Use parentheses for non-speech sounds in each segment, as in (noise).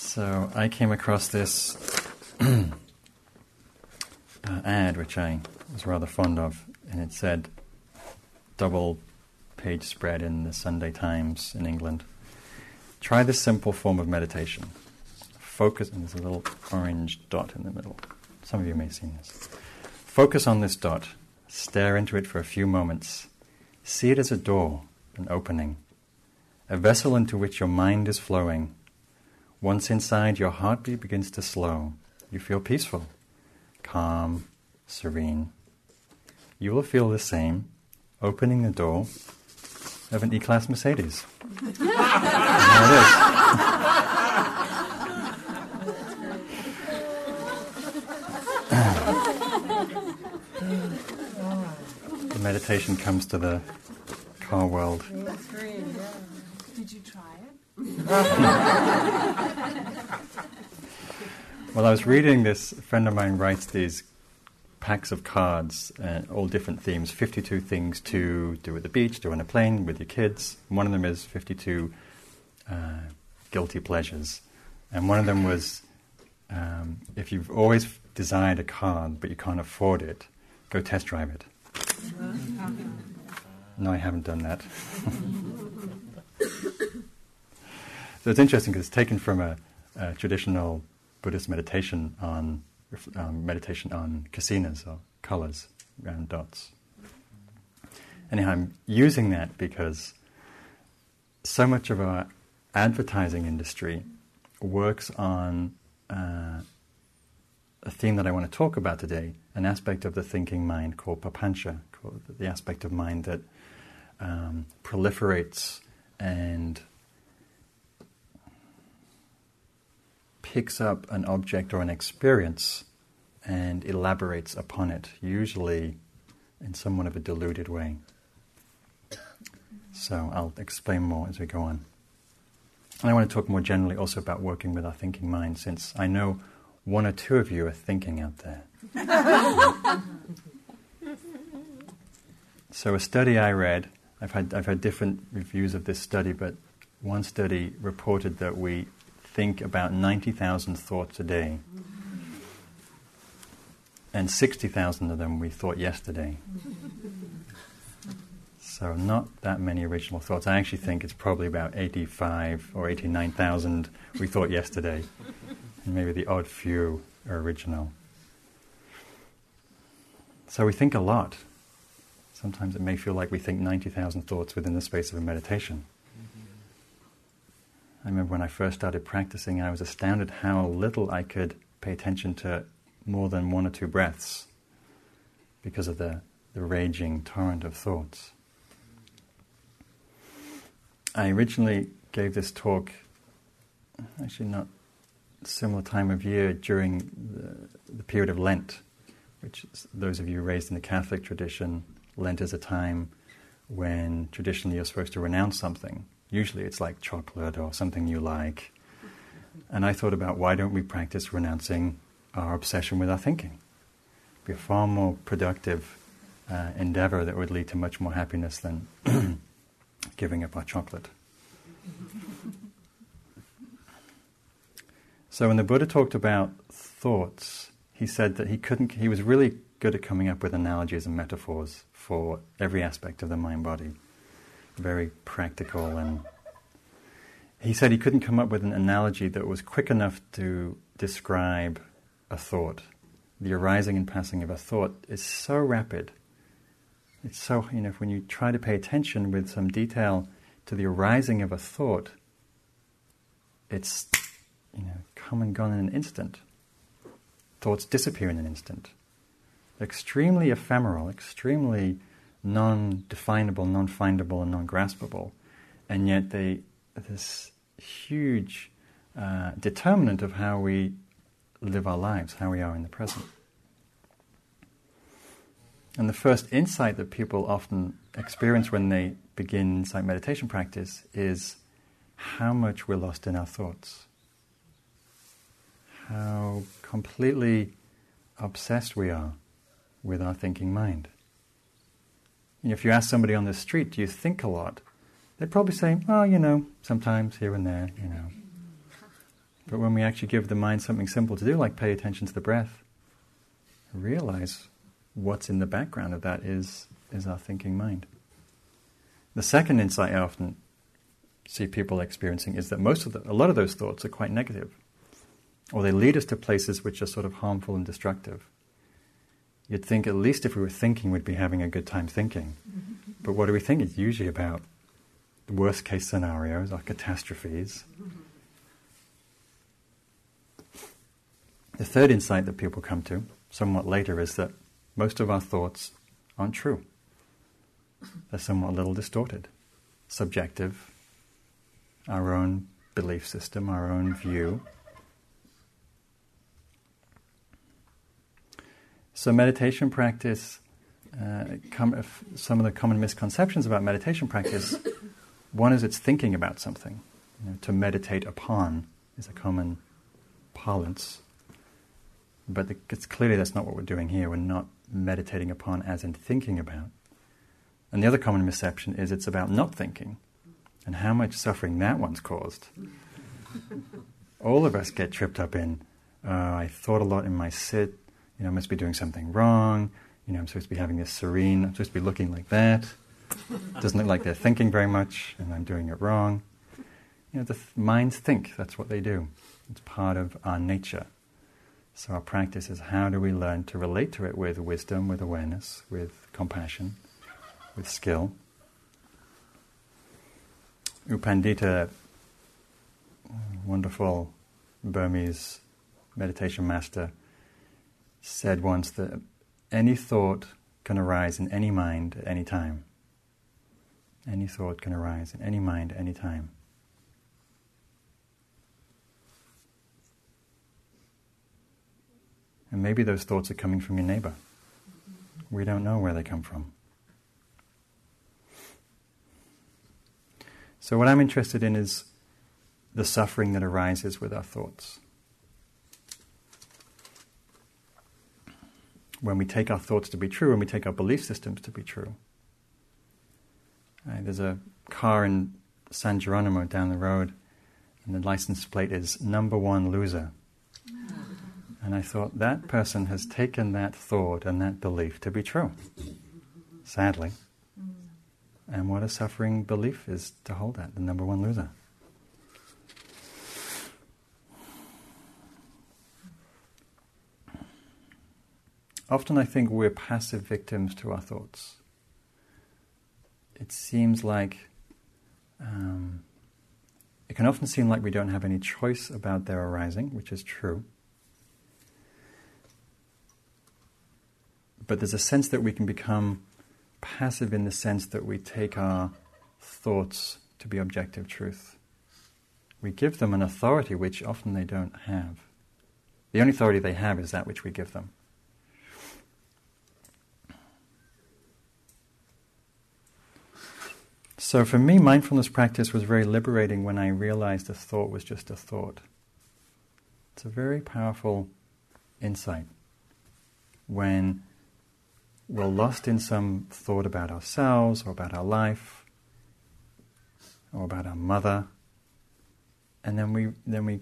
So I came across this (clears throat) uh, ad, which I was rather fond of, and it said double page spread in the Sunday Times in England. Try this simple form of meditation. Focus, and there's a little orange dot in the middle. Some of you may have seen this. Focus on this dot. Stare into it for a few moments. See it as a door, an opening, a vessel into which your mind is flowing. Once inside, your heartbeat begins to slow. You feel peaceful, calm, serene. You will feel the same opening the door of an E-Class Mercedes. there it is. (laughs) the meditation comes to the car world. Did you try? (laughs) Well, I was reading this. A friend of mine writes these packs of cards, uh, all different themes 52 things to do at the beach, do on a plane, with your kids. One of them is 52 uh, guilty pleasures. And one of them was um, if you've always desired a car but you can't afford it, go test drive it. No, I haven't done that. (laughs) so it's interesting because it's taken from a, a traditional Buddhist meditation on um, meditation on kasinas or colors, round dots. Anyhow, I'm using that because so much of our advertising industry works on uh, a theme that I want to talk about today, an aspect of the thinking mind called papancha, called the aspect of mind that um, proliferates and picks up an object or an experience and elaborates upon it, usually in somewhat of a diluted way. So I'll explain more as we go on. And I want to talk more generally also about working with our thinking mind, since I know one or two of you are thinking out there. (laughs) so a study I read, I've had, I've had different reviews of this study, but one study reported that we think about 90,000 thoughts a day. And 60,000 of them we thought yesterday. So, not that many original thoughts. I actually think it's probably about 85 or 89,000 we thought yesterday. And maybe the odd few are original. So, we think a lot. Sometimes it may feel like we think 90,000 thoughts within the space of a meditation. I remember when I first started practicing, I was astounded how little I could pay attention to more than one or two breaths because of the, the raging torrent of thoughts. I originally gave this talk, actually not similar time of year during the, the period of Lent, which those of you raised in the Catholic tradition, Lent is a time when traditionally you're supposed to renounce something. Usually it's like chocolate or something you like. And I thought about why don't we practice renouncing our obsession with our thinking? It'd Be a far more productive uh, endeavor that would lead to much more happiness than (clears throat) giving up our chocolate. so when the Buddha talked about thoughts, he said that he couldn't. He was really good at coming up with analogies and metaphors for every aspect of the mind body very practical and he said he couldn't come up with an analogy that was quick enough to describe a thought. The arising and passing of a thought is so rapid. It's so, you know, when you try to pay attention with some detail to the arising of a thought, it's, you know, come and gone in an instant. Thoughts disappear in an instant. Extremely ephemeral, extremely non-definable, non-findable, and non-graspable, and yet they this huge uh, determinant of how we live our lives, how we are in the present. And the first insight that people often experience when they begin insight meditation practice is how much we're lost in our thoughts, how completely obsessed we are with our thinking mind. If you ask somebody on the street, do you think a lot? They'd probably say, well, you know, sometimes here and there, you know. But when we actually give the mind something simple to do, like pay attention to the breath, realize what's in the background of that is, is our thinking mind. The second insight I often see people experiencing is that most of the, a lot of those thoughts are quite negative, or they lead us to places which are sort of harmful and destructive. You'd think at least if we were thinking, we'd be having a good time thinking. Mm-hmm. But what do we think? It's usually about the worst case scenarios, our catastrophes. The third insight that people come to somewhat later is that most of our thoughts aren't true. They're somewhat a little distorted, subjective, our own belief system, our own view. So, meditation practice, uh, com- some of the common misconceptions about meditation practice one is it's thinking about something. You know, to meditate upon is a common parlance. But the, it's clearly that's not what we're doing here. We're not meditating upon as in thinking about. And the other common misconception is it's about not thinking and how much suffering that one's caused. All of us get tripped up in, uh, I thought a lot in my sit, you know, I must be doing something wrong, you know, I'm supposed to be having this serene, I'm supposed to be looking like that. (laughs) Doesn't look like they're thinking very much, and I'm doing it wrong. You know, the th- minds think, that's what they do. It's part of our nature. So our practice is how do we learn to relate to it with wisdom, with awareness, with compassion, with skill. U Pandita, wonderful Burmese meditation master, said once that any thought can arise in any mind at any time. Any thought can arise in any mind at any time. And maybe those thoughts are coming from your neighbor. We don't know where they come from. So, what I'm interested in is the suffering that arises with our thoughts. When we take our thoughts to be true, when we take our belief systems to be true. There's a car in San Geronimo down the road, and the license plate is number one loser. And I thought, that person has taken that thought and that belief to be true, sadly. And what a suffering belief is to hold that, the number one loser. Often I think we're passive victims to our thoughts. It seems like, um, it can often seem like we don't have any choice about their arising, which is true. But there's a sense that we can become passive in the sense that we take our thoughts to be objective truth. We give them an authority which often they don't have. The only authority they have is that which we give them. So for me, mindfulness practice was very liberating when I realized a thought was just a thought. It's a very powerful insight when we're lost in some thought about ourselves or about our life or about our mother, and then we then we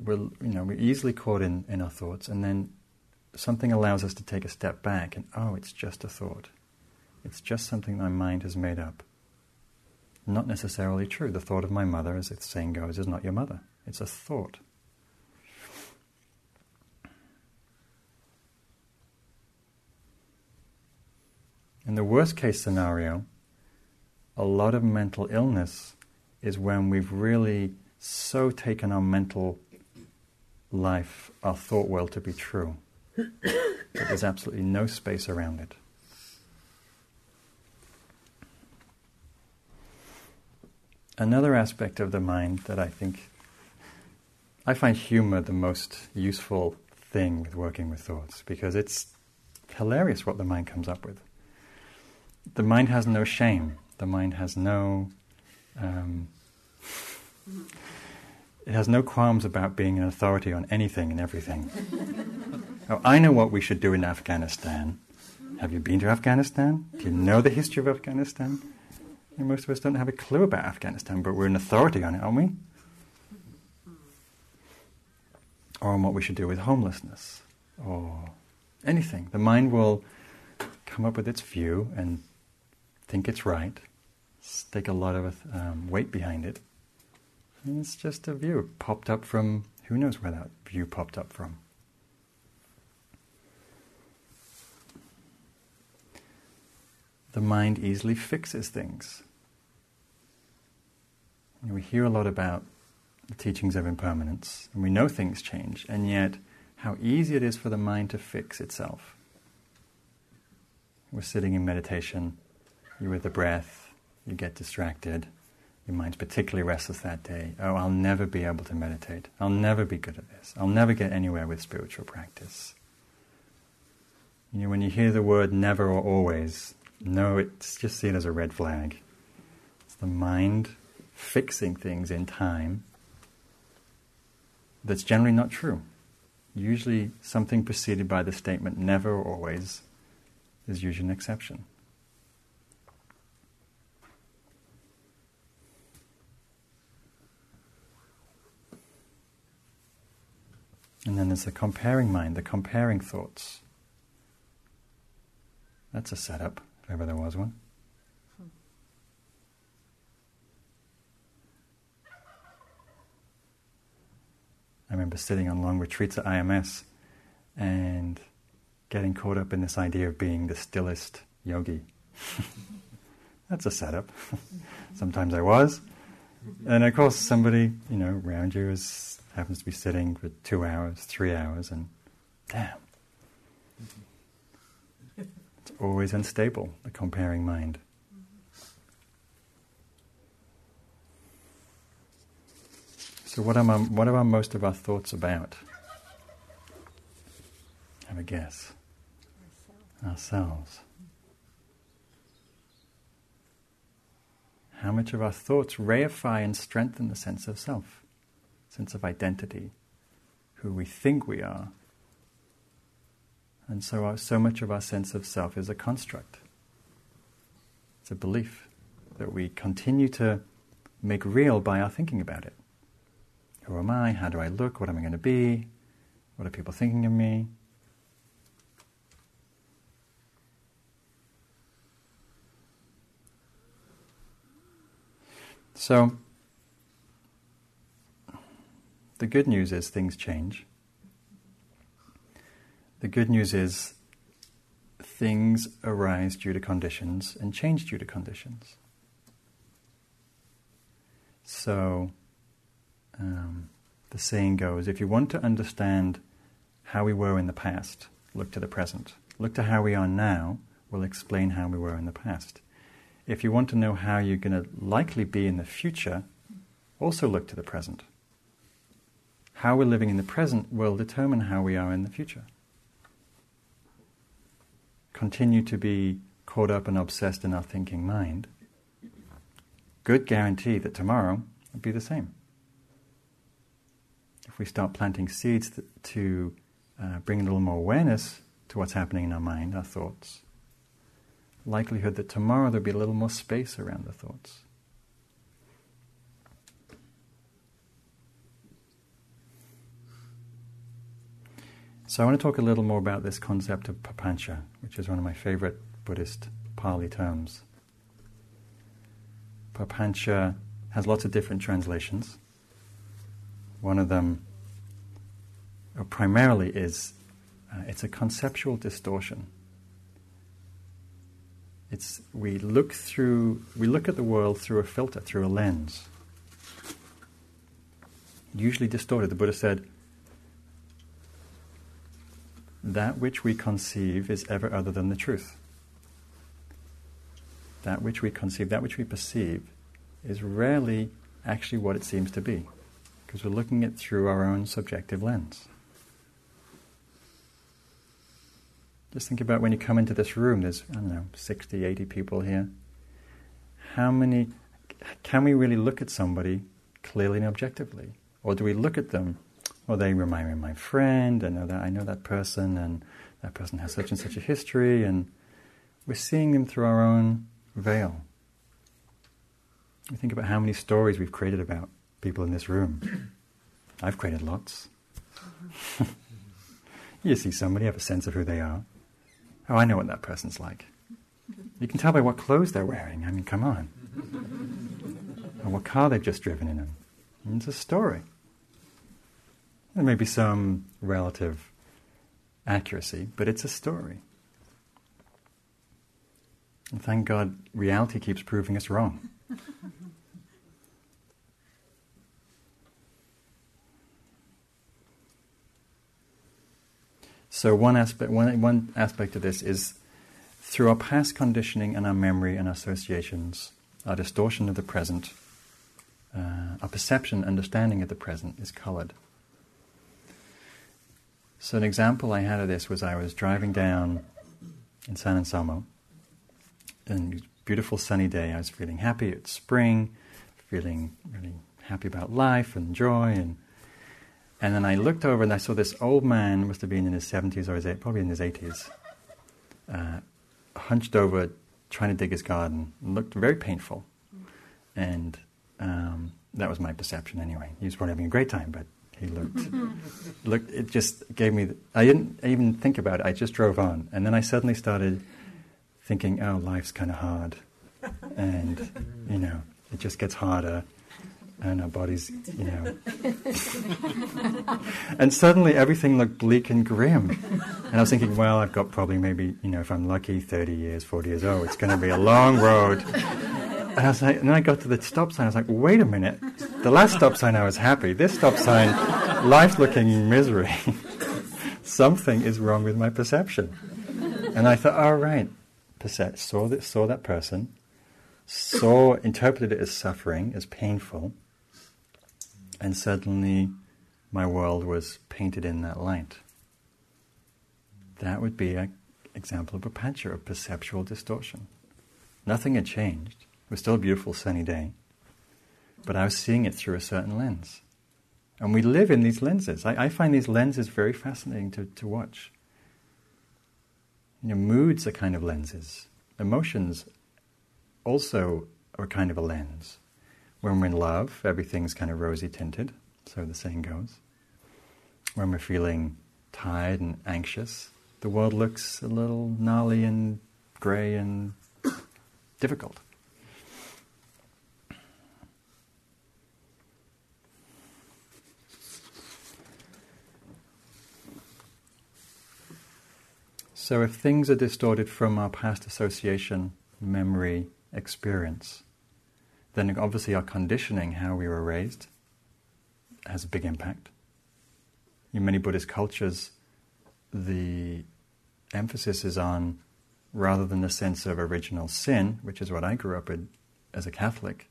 we're, you know we're easily caught in, in our thoughts, and then something allows us to take a step back and oh, it's just a thought. It's just something my mind has made up. Not necessarily true. The thought of my mother, as the saying goes, is not your mother. It's a thought. In the worst case scenario, a lot of mental illness is when we've really so taken our mental life, our thought world to be true, that there's absolutely no space around it. Another aspect of the mind that I think I find humor the most useful thing with working with thoughts because it's hilarious what the mind comes up with the mind has no shame. The mind has no. Um, it has no qualms about being an authority on anything and everything. (laughs) oh, I know what we should do in Afghanistan. Have you been to Afghanistan? Do you know the history of Afghanistan? Most of us don't have a clue about Afghanistan, but we're an authority on it, aren't we? or on what we should do with homelessness, or anything. The mind will come up with its view and think it's right, stick a lot of um, weight behind it. And it's just a view popped up from who knows where that view popped up from. The mind easily fixes things. we hear a lot about the teachings of impermanence, and we know things change, and yet how easy it is for the mind to fix itself. We're sitting in meditation, you're with the breath, you get distracted, your mind's particularly restless that day. Oh, I'll never be able to meditate. I'll never be good at this. I'll never get anywhere with spiritual practice. You know, when you hear the word never or always, no, it's just see it as a red flag. It's the mind fixing things in time that's generally not true. Usually, something preceded by the statement never or always is usually an exception. And then there's the comparing mind, the comparing thoughts. That's a setup, if ever there was one. I remember sitting on long retreats at IMS and getting caught up in this idea of being the stillest yogi. (laughs) That's a setup. (laughs) Sometimes I was. And of course, somebody, you know, around you is, happens to be sitting for two hours, three hours, and damn. It's always unstable, the comparing mind. So, what are, my, what are most of our thoughts about? Have a guess. Ourselves. How much of our thoughts reify and strengthen the sense of self, sense of identity, who we think we are? And so, our, so much of our sense of self is a construct. It's a belief that we continue to make real by our thinking about it. Who am I? How do I look? What am I going to be? What are people thinking of me? So, the good news is things change. The good news is things arise due to conditions and change due to conditions. So, um, the saying goes if you want to understand how we were in the past, look to the present. Look to how we are now, will explain how we were in the past. If you want to know how you're going to likely be in the future, also look to the present. How we're living in the present will determine how we are in the future. Continue to be caught up and obsessed in our thinking mind. Good guarantee that tomorrow will be the same if we start planting seeds to, to uh, bring a little more awareness to what's happening in our mind, our thoughts, likelihood that tomorrow there'll be a little more space around the thoughts. So I want to talk a little more about this concept of papancha, which is one of my favorite Buddhist Pali terms. Papancha has lots of different translations. One of them uh, primarily is uh, it's a conceptual distortion. It's we look through we look at the world through a filter, through a lens. Usually distorted. The Buddha said, that which we conceive is ever other than the truth. That which we conceive, that which we perceive, is rarely actually what it seems to be because we're looking at through our own subjective lens. Just think about when you come into this room, there's, I don't know, 60, 80 people here. How many, can we really look at somebody clearly and objectively? Or do we look at them, well, they remind me of my friend, I know that, I know that person, and that person has such and such a history, and we're seeing them through our own veil. We think about how many stories we've created about people in this room. (clears throat) I've created lots. (laughs) you see somebody, have a sense of who they are. Oh, I know what that person's like. You can tell by what clothes they're wearing. I mean, come on. (laughs) or what car they've just driven in. It's a story. There may be some relative accuracy, but it's a story. And thank God, reality keeps proving us wrong. (laughs) so one aspect, one, one aspect of this is through our past conditioning and our memory and associations, our distortion of the present, uh, our perception, understanding of the present is colored. So, an example I had of this was I was driving down in San Anselmo, and beautiful sunny day. I was feeling happy. It's spring, feeling really happy about life and joy. And, and then I looked over and I saw this old man, must have been in his 70s or his, probably in his 80s, uh, hunched over trying to dig his garden. It looked very painful. And um, that was my perception anyway. He was probably having a great time, but he looked, looked. It just gave me. I didn't even think about it. I just drove on, and then I suddenly started thinking, "Oh, life's kind of hard," and you know, it just gets harder, and our bodies, you know. (laughs) and suddenly everything looked bleak and grim, and I was thinking, well, I've got probably maybe, you know, if I'm lucky, 30 years, 40 years. Oh, it's going to be a long road. And I was like, and then I got to the stop sign. I was like, wait a minute. The last stop sign I was happy. This stop sign, life's looking misery. (laughs) Something is wrong with my perception. And I thought, all right, perce- saw that saw that person, saw interpreted it as suffering, as painful, and suddenly my world was painted in that light. That would be an example of a papancha, of perceptual distortion. Nothing had changed. It was still a beautiful sunny day. But I was seeing it through a certain lens. And we live in these lenses. I, I find these lenses very fascinating to, to watch. You know, moods are kind of lenses. Emotions also are kind of a lens. When we're in love, everything's kind of rosy tinted, so the saying goes. When we're feeling tired and anxious, the world looks a little gnarly and grey and difficult. So, if things are distorted from our past association, memory, experience, then obviously our conditioning, how we were raised, has a big impact. In many Buddhist cultures, the emphasis is on rather than the sense of original sin, which is what I grew up with as a Catholic,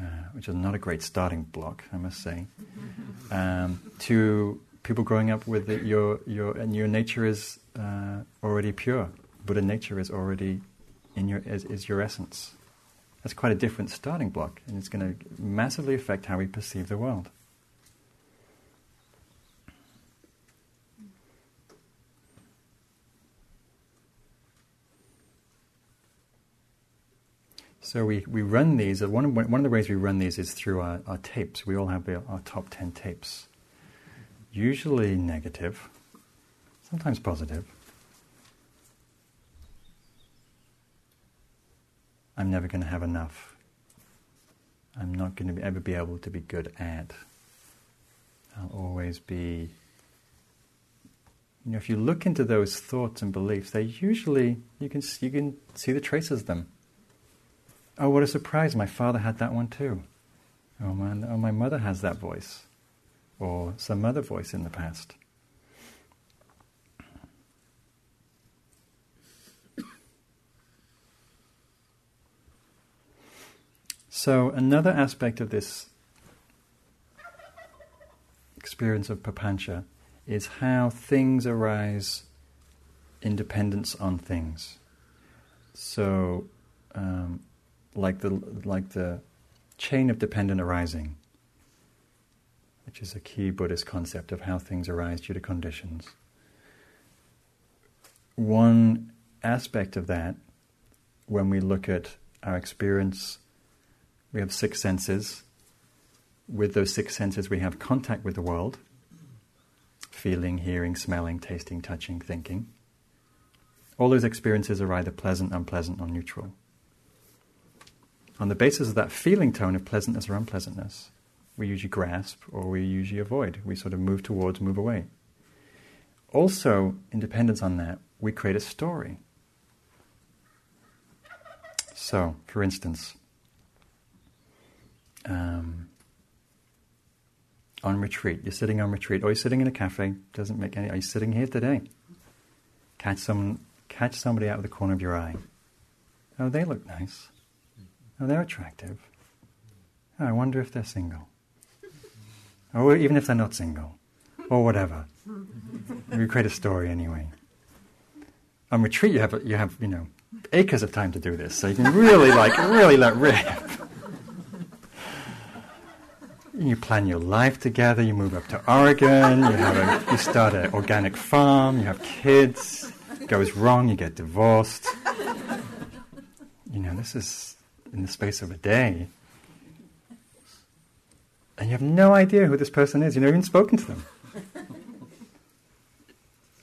uh, which is not a great starting block, I must say, (laughs) um, to people growing up with the, your your and your nature is uh, already pure. Buddha nature is already in your is, is your essence. That's quite a different starting block, and it's going to massively affect how we perceive the world. So we, we run these, one one of the ways we run these is through our, our tapes. We all have our top 10 tapes usually negative, sometimes positive. I'm never going to have enough. I'm not going to ever be able to be good at. I'll always be. You know, if you look into those thoughts and beliefs, they usually you can you can see the traces of them. Oh, what a surprise! My father had that one too. Oh, my, oh, my mother has that voice or some other voice in the past. So, another aspect of this experience of papancha is how things arise in dependence on things. So, um, like the like the chain of dependent arising which is a key Buddhist concept of how things arise due to conditions. One aspect of that, when we look at our experience, we have six senses. With those six senses, we have contact with the world feeling, hearing, smelling, tasting, touching, thinking. All those experiences are either pleasant, unpleasant, or neutral. On the basis of that feeling tone of pleasantness or unpleasantness, we usually grasp or we usually avoid. We sort of move towards, move away. Also, in dependence on that, we create a story. So, for instance, um, on retreat, you're sitting on retreat, or you're sitting in a cafe, doesn't make any. Are you sitting here today? Catch someone, catch somebody out of the corner of your eye. Oh, they look nice. Oh, they're attractive. Oh, I wonder if they're single. Or even if they're not single. Or whatever. We create a story anyway. On retreat, you have, you have, you know, acres of time to do this, so you can really, like, really let rip. You plan your life together, you move up to Oregon, you, have a, you start an organic farm, you have kids, it goes wrong, you get divorced. You know, this is in the space of a day. And you have no idea who this person is. You've never even spoken to them. (laughs)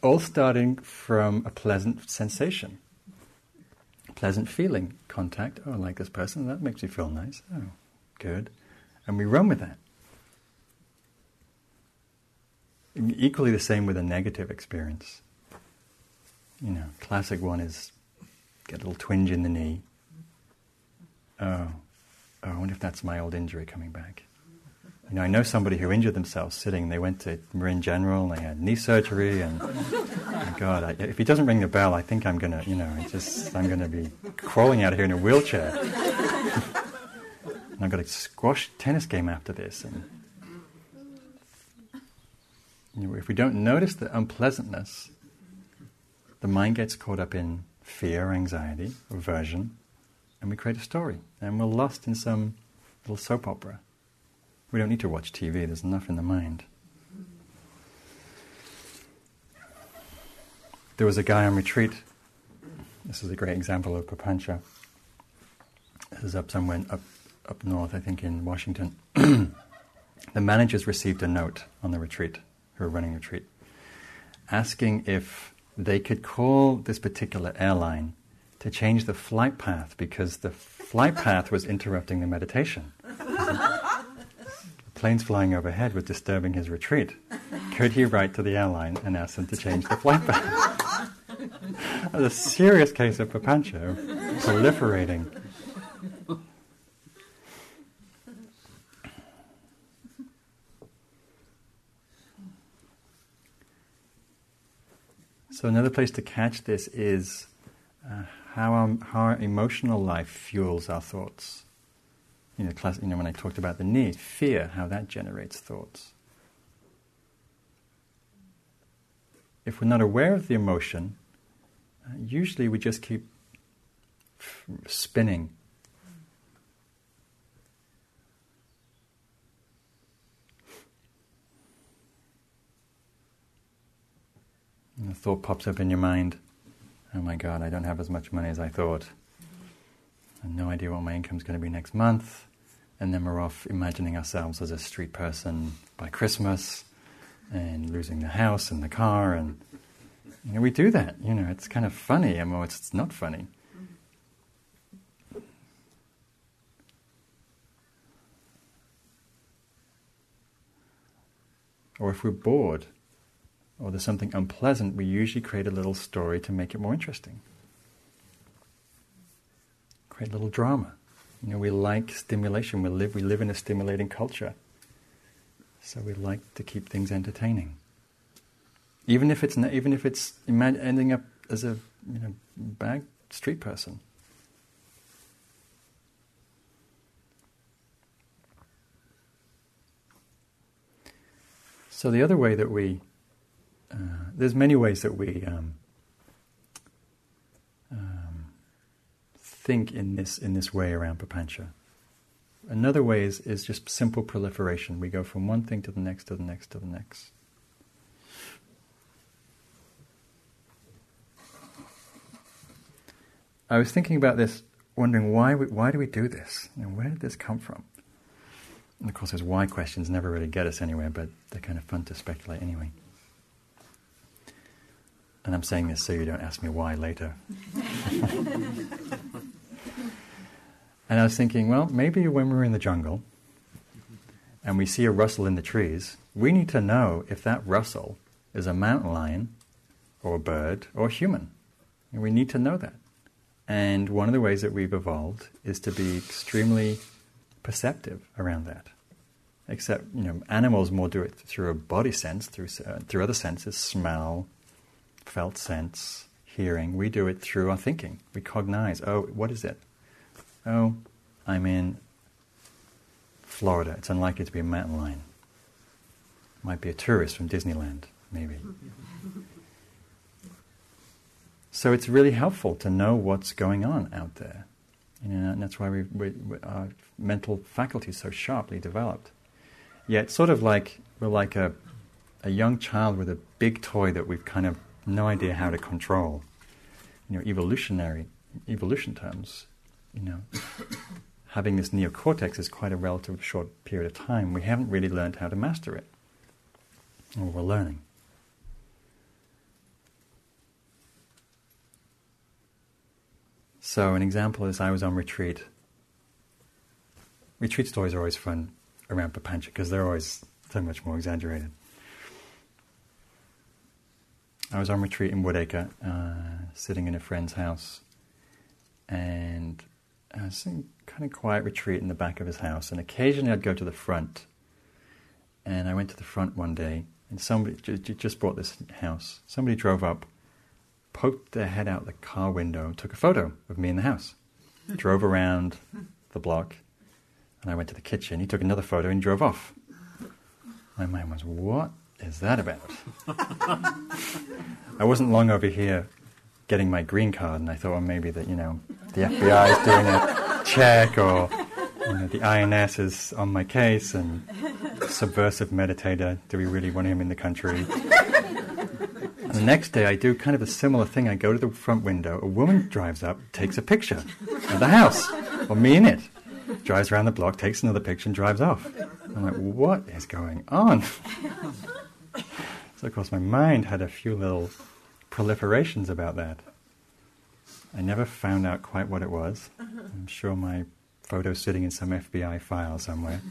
All starting from a pleasant sensation, pleasant feeling, contact. Oh, I like this person. That makes me feel nice. Oh, good. And we run with that. Equally the same with a negative experience. You know, classic one is get a little twinge in the knee. Oh, oh, I wonder if that's my old injury coming back. You know, I know somebody who injured themselves sitting. They went to Marin General and they had knee surgery. And oh God, I, if he doesn't ring the bell, I think I'm gonna, you know, I just I'm gonna be crawling out of here in a wheelchair. (laughs) and I've got a squash tennis game after this. And you know, if we don't notice the unpleasantness, the mind gets caught up in fear, anxiety, aversion, and we create a story. And we're lost in some little soap opera. We don't need to watch TV, there's enough in the mind. There was a guy on retreat. This is a great example of papancha. This is up somewhere up, up north, I think in Washington. (clears throat) the managers received a note on the retreat, who were running the retreat, asking if they could call this particular airline to change the flight path because the flight path was interrupting the meditation. Planes flying overhead was disturbing his retreat. Could he write to the airline and ask them to change the flight path? (laughs) a serious case of papancha proliferating. So another place to catch this is uh, how, our, how our emotional life fuels our thoughts. You know, class, you know, when I talked about the need, fear, how that generates thoughts. If we're not aware of the emotion, uh, usually we just keep f- spinning. And thought pops up in your mind oh my God, I don't have as much money as I thought. I have no idea what my income is going to be next month. And then we're off imagining ourselves as a street person by Christmas and losing the house and the car. And you know, we do that. You know, it's kind of funny. I mean, it's not funny. Or if we're bored, or there's something unpleasant, we usually create a little story to make it more interesting. Create a little drama. You know, we like stimulation. We live, we live in a stimulating culture. So we like to keep things entertaining. Even if it's, even if it's ending up as a you know, bad street person. So the other way that we uh, there's many ways that we um, think in this in this way around papancha. Another way is, is just simple proliferation. We go from one thing to the next, to the next, to the next. I was thinking about this, wondering why we, why do we do this? and where did this come from? And of course, those why questions never really get us anywhere, but they're kind of fun to speculate anyway. And I'm saying this so you don't ask me why later. (laughs) and I was thinking, well, maybe when we're in the jungle and we see a rustle in the trees, we need to know if that rustle is a mountain lion or a bird or a human. And we need to know that. And one of the ways that we've evolved is to be extremely perceptive around that. Except, you know, animals more do it through a body sense, through, uh, through other senses, smell, felt sense, hearing. We do it through our thinking. We cognize, oh, what is it? Oh, I'm in Florida. It's unlikely to be a mountain lion. Might be a tourist from Disneyland, maybe. (laughs) So it's really helpful to know what's going on out there. You know, and that's why we, we, our mental faculty is so sharply developed. Yet, sort of like we're like a, a young child with a big toy that we've kind of no idea how to control. You know, evolutionary evolution terms. You know, (coughs) having this neocortex is quite a relatively short period of time. We haven't really learned how to master it, or we're learning. So, an example is I was on retreat. Retreat stories are always fun around Papancha because they're always so much more exaggerated. I was on retreat in Woodacre, uh, sitting in a friend's house, and Was kind of quiet retreat in the back of his house. And occasionally I'd go to the front, and I went to the front one day, and somebody just bought this house. Somebody drove up, poked their head out the car window, took a photo of me in the house, (laughs) drove around the block, and I went to the kitchen. He took another photo and drove off. My mind was, what is that about? (laughs) I wasn't long over here getting my green card, and I thought, well, maybe that, you know, the FBI is doing a check, or you know, the INS is on my case, and subversive meditator, do we really want him in the country? And the next day, I do kind of a similar thing. I go to the front window, a woman drives up, takes a picture of the house, or me in it drives around the block, takes another picture, and drives off. I'm like, what is going on? (laughs) so, of course, my mind had a few little proliferations about that. I never found out quite what it was. I'm sure my photo's sitting in some FBI file somewhere.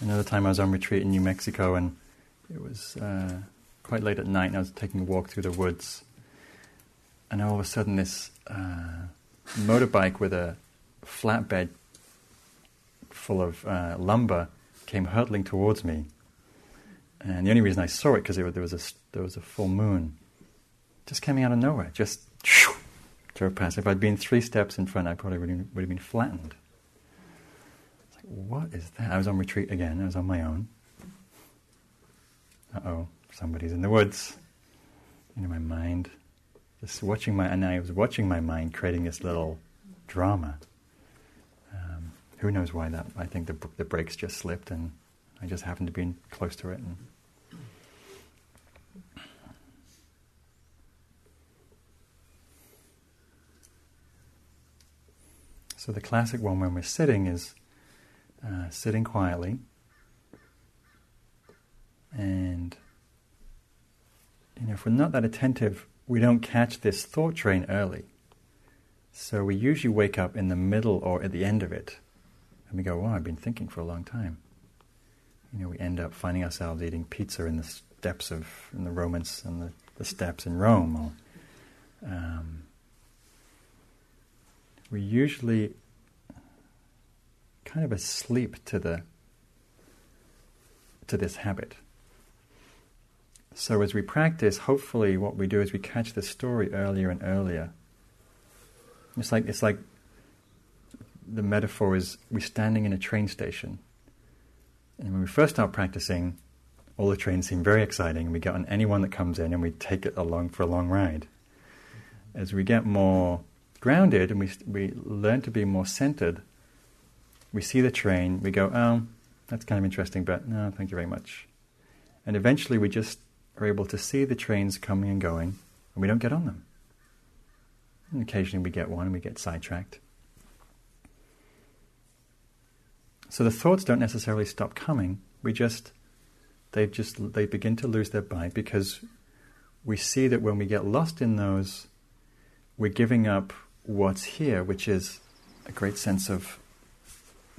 Another time I was on retreat in New Mexico and it was uh, quite late at night, and I was taking a walk through the woods, and all of a sudden, this uh, motorbike with a flatbed full of uh, lumber came hurtling towards me. And the only reason I saw it because there was a there was a full moon, just coming out of nowhere, just shoo, drove past. If I'd been three steps in front, I probably would have, would have been flattened. It's Like, what is that? I was on retreat again. I was on my own. Uh oh somebody's in the woods. You know, my mind, just watching my, and I was watching my mind creating this little drama. Um, who knows why that? I think the the brakes just slipped, and I just happened to be close to it. And so the classic one when we're sitting is uh, sitting quietly and you know, if we're not that attentive, we don't catch this thought train early. So we usually wake up in the middle or at the end of it, and we go, "Oh, I've been thinking for a long time." You know, we end up finding ourselves eating pizza in the steps of in the Romans and the, the steps in Rome, or um, we usually kind of asleep to the to this habit. So as we practice, hopefully what we do is we catch the story earlier and earlier. It's like it's like the metaphor is we're standing in a train station. And when we first start practicing, all the trains seem very exciting, and we get on anyone that comes in and we take it along for a long ride. As we get more grounded and we, we learn to be more centered, we see the train, we go, oh, that's kind of interesting, but no, thank you very much. And eventually we just are able to see the trains coming and going, and we don't get on them. And occasionally we get one and we get sidetracked. So the thoughts don't necessarily stop coming. We just they just they begin to lose their bite because we see that when we get lost in those, we're giving up what's here, which is a great sense of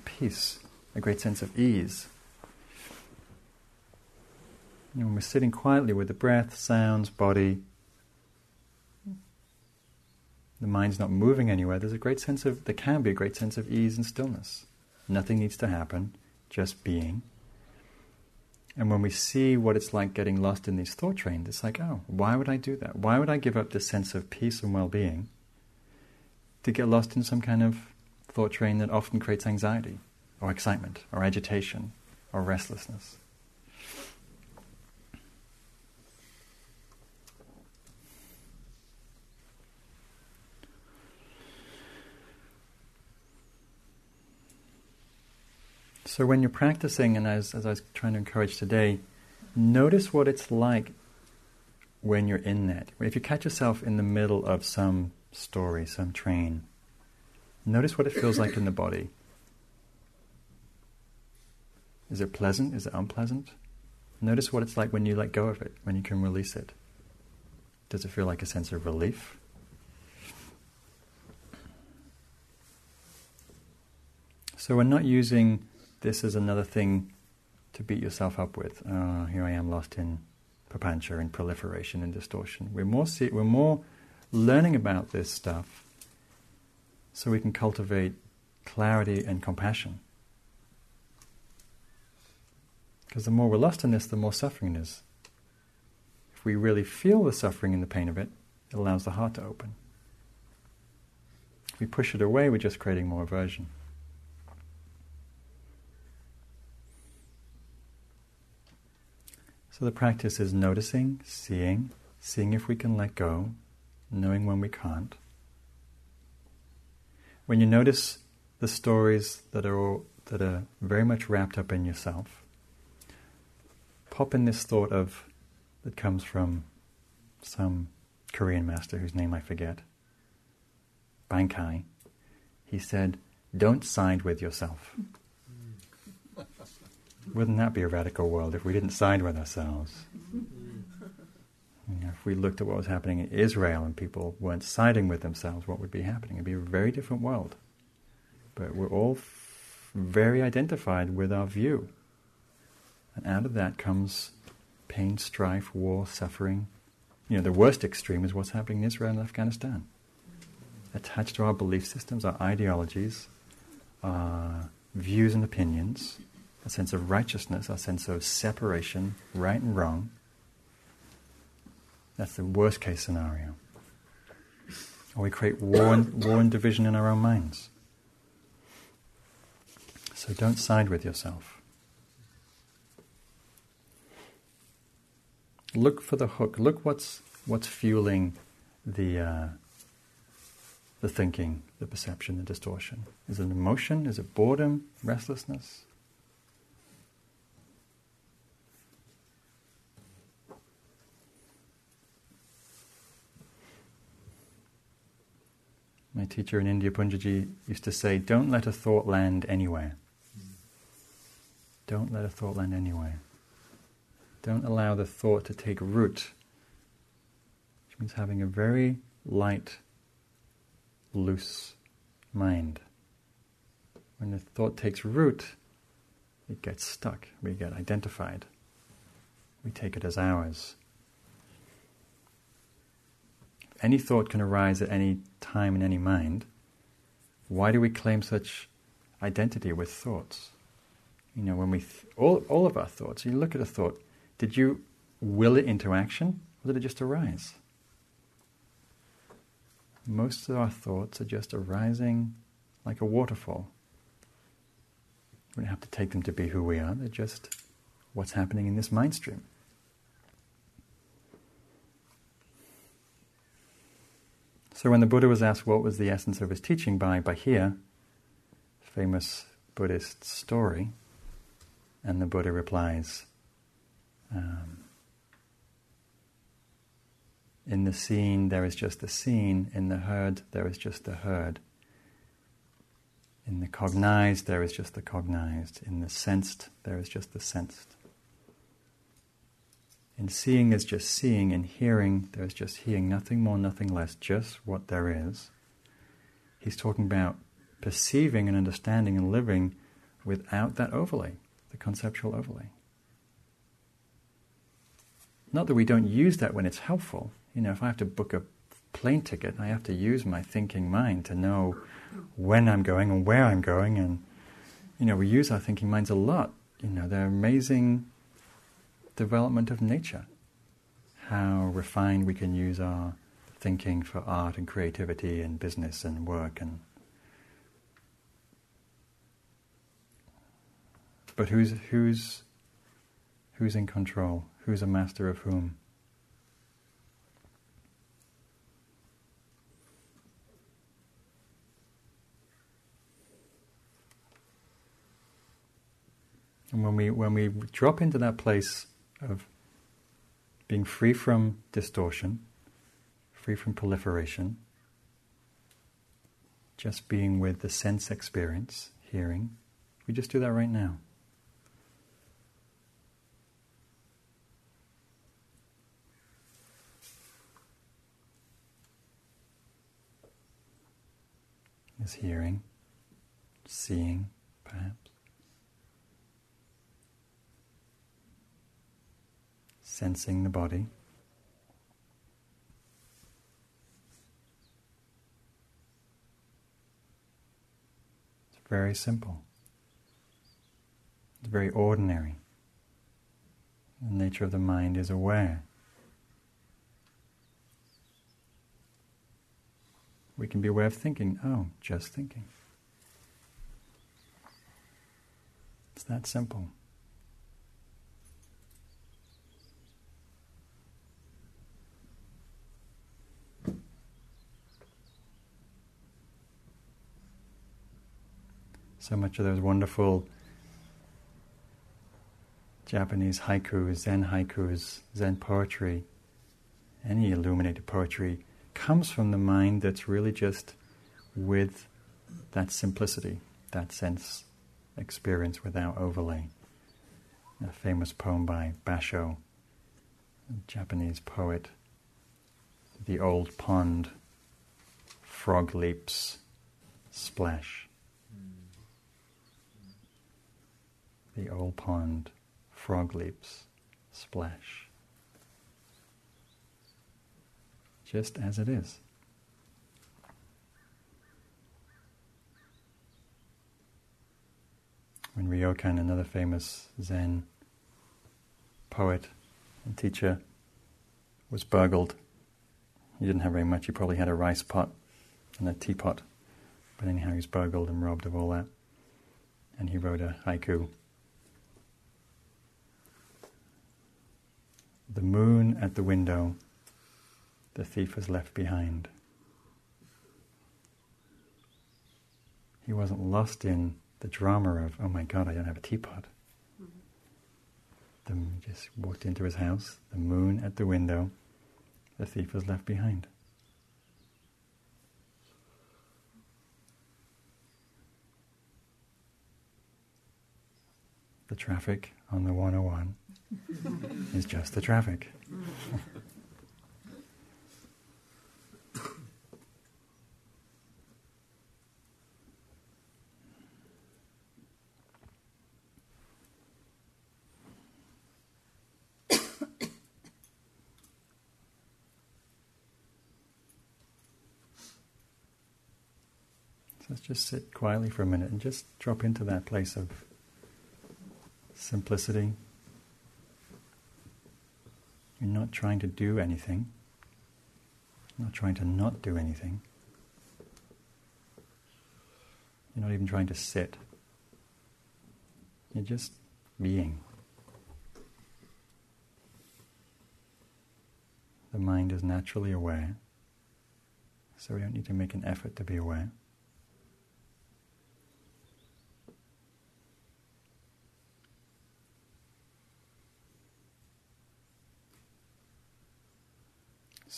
peace, a great sense of ease. Know, when we're sitting quietly with the breath, sounds, body, the mind's not moving anywhere, there's a great sense of, there can be a great sense of ease and stillness. Nothing needs to happen, just being. And when we see what it's like getting lost in these thought trains, it's like, oh, why would I do that? Why would I give up this sense of peace and well being to get lost in some kind of thought train that often creates anxiety or excitement or agitation or restlessness? So when you're practicing, and as, as I was trying to encourage today, notice what it's like when you're in that. If you catch yourself in the middle of some story, some train, notice what it feels like in the body. Is it pleasant? Is it unpleasant? Notice what it's like when you let go of it, when you can release it. Does it feel like a sense of relief? So we're not using this as another thing to beat yourself up with. Oh, here I am lost in papancha and proliferation and distortion. We're more, see- we're more learning about this stuff so we can cultivate clarity and compassion. Because the more we're lost in this, the more suffering it is. If we really feel the suffering and the pain of it, it allows the heart to open. If we push it away, we're just creating more aversion. So the practice is noticing, seeing, seeing if we can let go, knowing when we can't. When you notice the stories that are all, that are very much wrapped up in yourself, pop in this thought of that comes from some Korean master whose name I forget, Bankei. He said, "Don't side with yourself." (laughs) Wouldn't that be a radical world if we didn't side with ourselves? You know, if we looked at what was happening in Israel and people weren't siding with themselves, what would be happening? It'd be a very different world. But we're all f- very identified with our view. And out of that comes pain, strife, war, suffering. You know, the worst extreme is what's happening in Israel and Afghanistan. Attached to our belief systems, our ideologies, our views and opinions, a sense of righteousness, a sense of separation, right and wrong. That's the worst case scenario. Or we create war and, war and division in our own minds. So don't side with yourself. Look for the hook. Look what's what's fueling the uh, the thinking, the perception, the distortion. Is it an emotion? Is it boredom, restlessness? Teacher in India, Poonjaji, used to say, Don't let a thought land anywhere. Don't let a thought land anywhere. Don't allow the thought to take root, which means having a very light, loose mind. When the thought takes root, it gets stuck. We get identified. We take it as ours. Any thought can arise at any time in any mind. Why do we claim such identity with thoughts? You know, when we th- all all of our thoughts. You look at a thought. Did you will it into action, or did it just arise? Most of our thoughts are just arising like a waterfall. We don't have to take them to be who we are. They're just what's happening in this mind stream. So when the Buddha was asked what was the essence of his teaching by Bahiya, famous Buddhist story, and the Buddha replies, um, in the seen there is just the seen, in the heard there is just the heard. In the cognized, there is just the cognized. In the sensed, there is just the sensed. In seeing, is just seeing. In hearing, there's just hearing. Nothing more, nothing less, just what there is. He's talking about perceiving and understanding and living without that overlay, the conceptual overlay. Not that we don't use that when it's helpful. You know, if I have to book a plane ticket, I have to use my thinking mind to know when I'm going and where I'm going. And, you know, we use our thinking minds a lot. You know, they're amazing development of nature. How refined we can use our thinking for art and creativity and business and work and but who's who's who's in control who's a master of whom and when we when we drop into that place of being free from distortion free from proliferation, just being with the sense experience, hearing. We just do that right now. Is hearing, seeing, perhaps. Sensing the body. It's very simple. It's very ordinary. The nature of the mind is aware. We can be aware of thinking, oh, just thinking. It's that simple. So much of those wonderful Japanese haikus, Zen haikus, Zen poetry, any illuminated poetry comes from the mind that's really just with that simplicity, that sense experience without overlay. A famous poem by Basho, a Japanese poet. The old pond, frog leaps, splash. The old pond, frog leaps, splash. Just as it is. When Ryokan, another famous Zen poet and teacher, was burgled, he didn't have very much. He probably had a rice pot and a teapot. But anyhow, he was burgled and robbed of all that. And he wrote a haiku The moon at the window, the thief was left behind. He wasn't lost in the drama of, oh my god, I don't have a teapot. Mm-hmm. The, just walked into his house, the moon at the window, the thief was left behind. The traffic on the 101 is just the traffic. (coughs) let's just sit quietly for a minute and just drop into that place of simplicity. You're not trying to do anything, You're not trying to not do anything. You're not even trying to sit. You're just being. The mind is naturally aware, so we don't need to make an effort to be aware.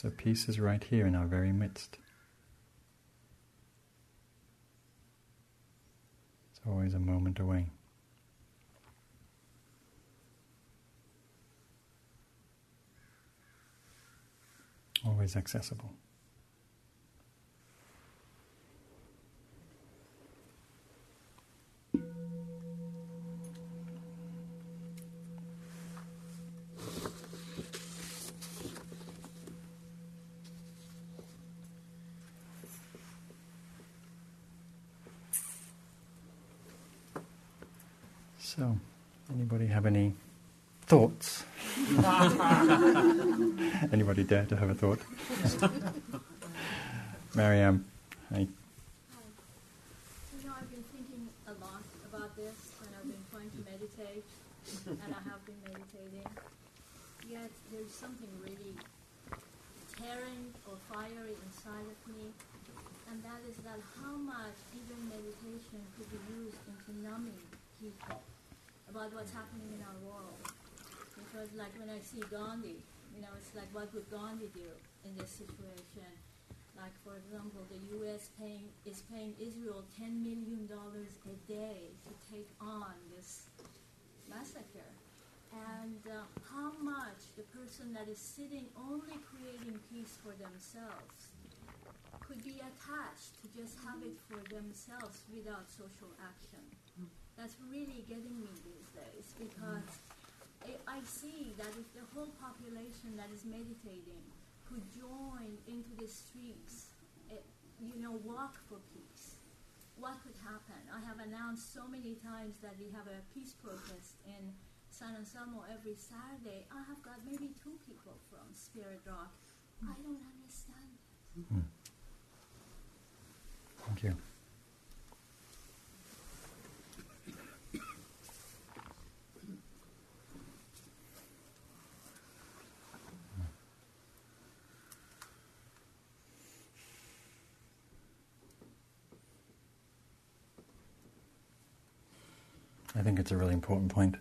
So peace is right here in our very midst. It's always a moment away. Always accessible. So, anybody have any thoughts? (laughs) anybody dare to have a thought? Mariam, hi. You know, I've been thinking a lot about this and I've been trying to meditate and I have been meditating. Yet there's something really tearing or fiery inside of me and that is that how much even meditation could be used into numbing people about what's happening in our world. Because like when I see Gandhi, you know, it's like what would Gandhi do in this situation? Like for example, the U.S. paying is paying Israel ten million dollars a day to take on this massacre, and uh, how much the person that is sitting only creating peace for themselves could be attached to just have it for themselves without social action. That's really getting me these days because I, I see that if the whole population that is meditating could join into the streets, eh, you know, walk for peace, what could happen? I have announced so many times that we have a peace protest in San Anselmo every Saturday. I have got maybe two people from Spirit Rock. I don't understand it. Hmm. Thank you. I think it's a really important point.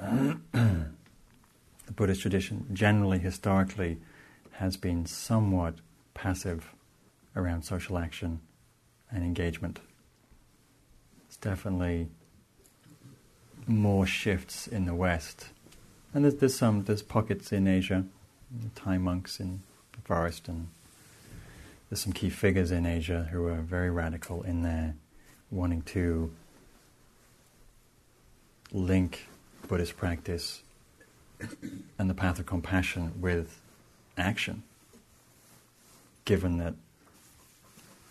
(clears throat) the Buddhist tradition, generally, historically, has been somewhat passive around social action and engagement. It's definitely more shifts in the West, and there's, there's some there's pockets in Asia, Thai monks in the forest, and there's some key figures in Asia who are very radical in their wanting to link Buddhist practice and the path of compassion with action, given that,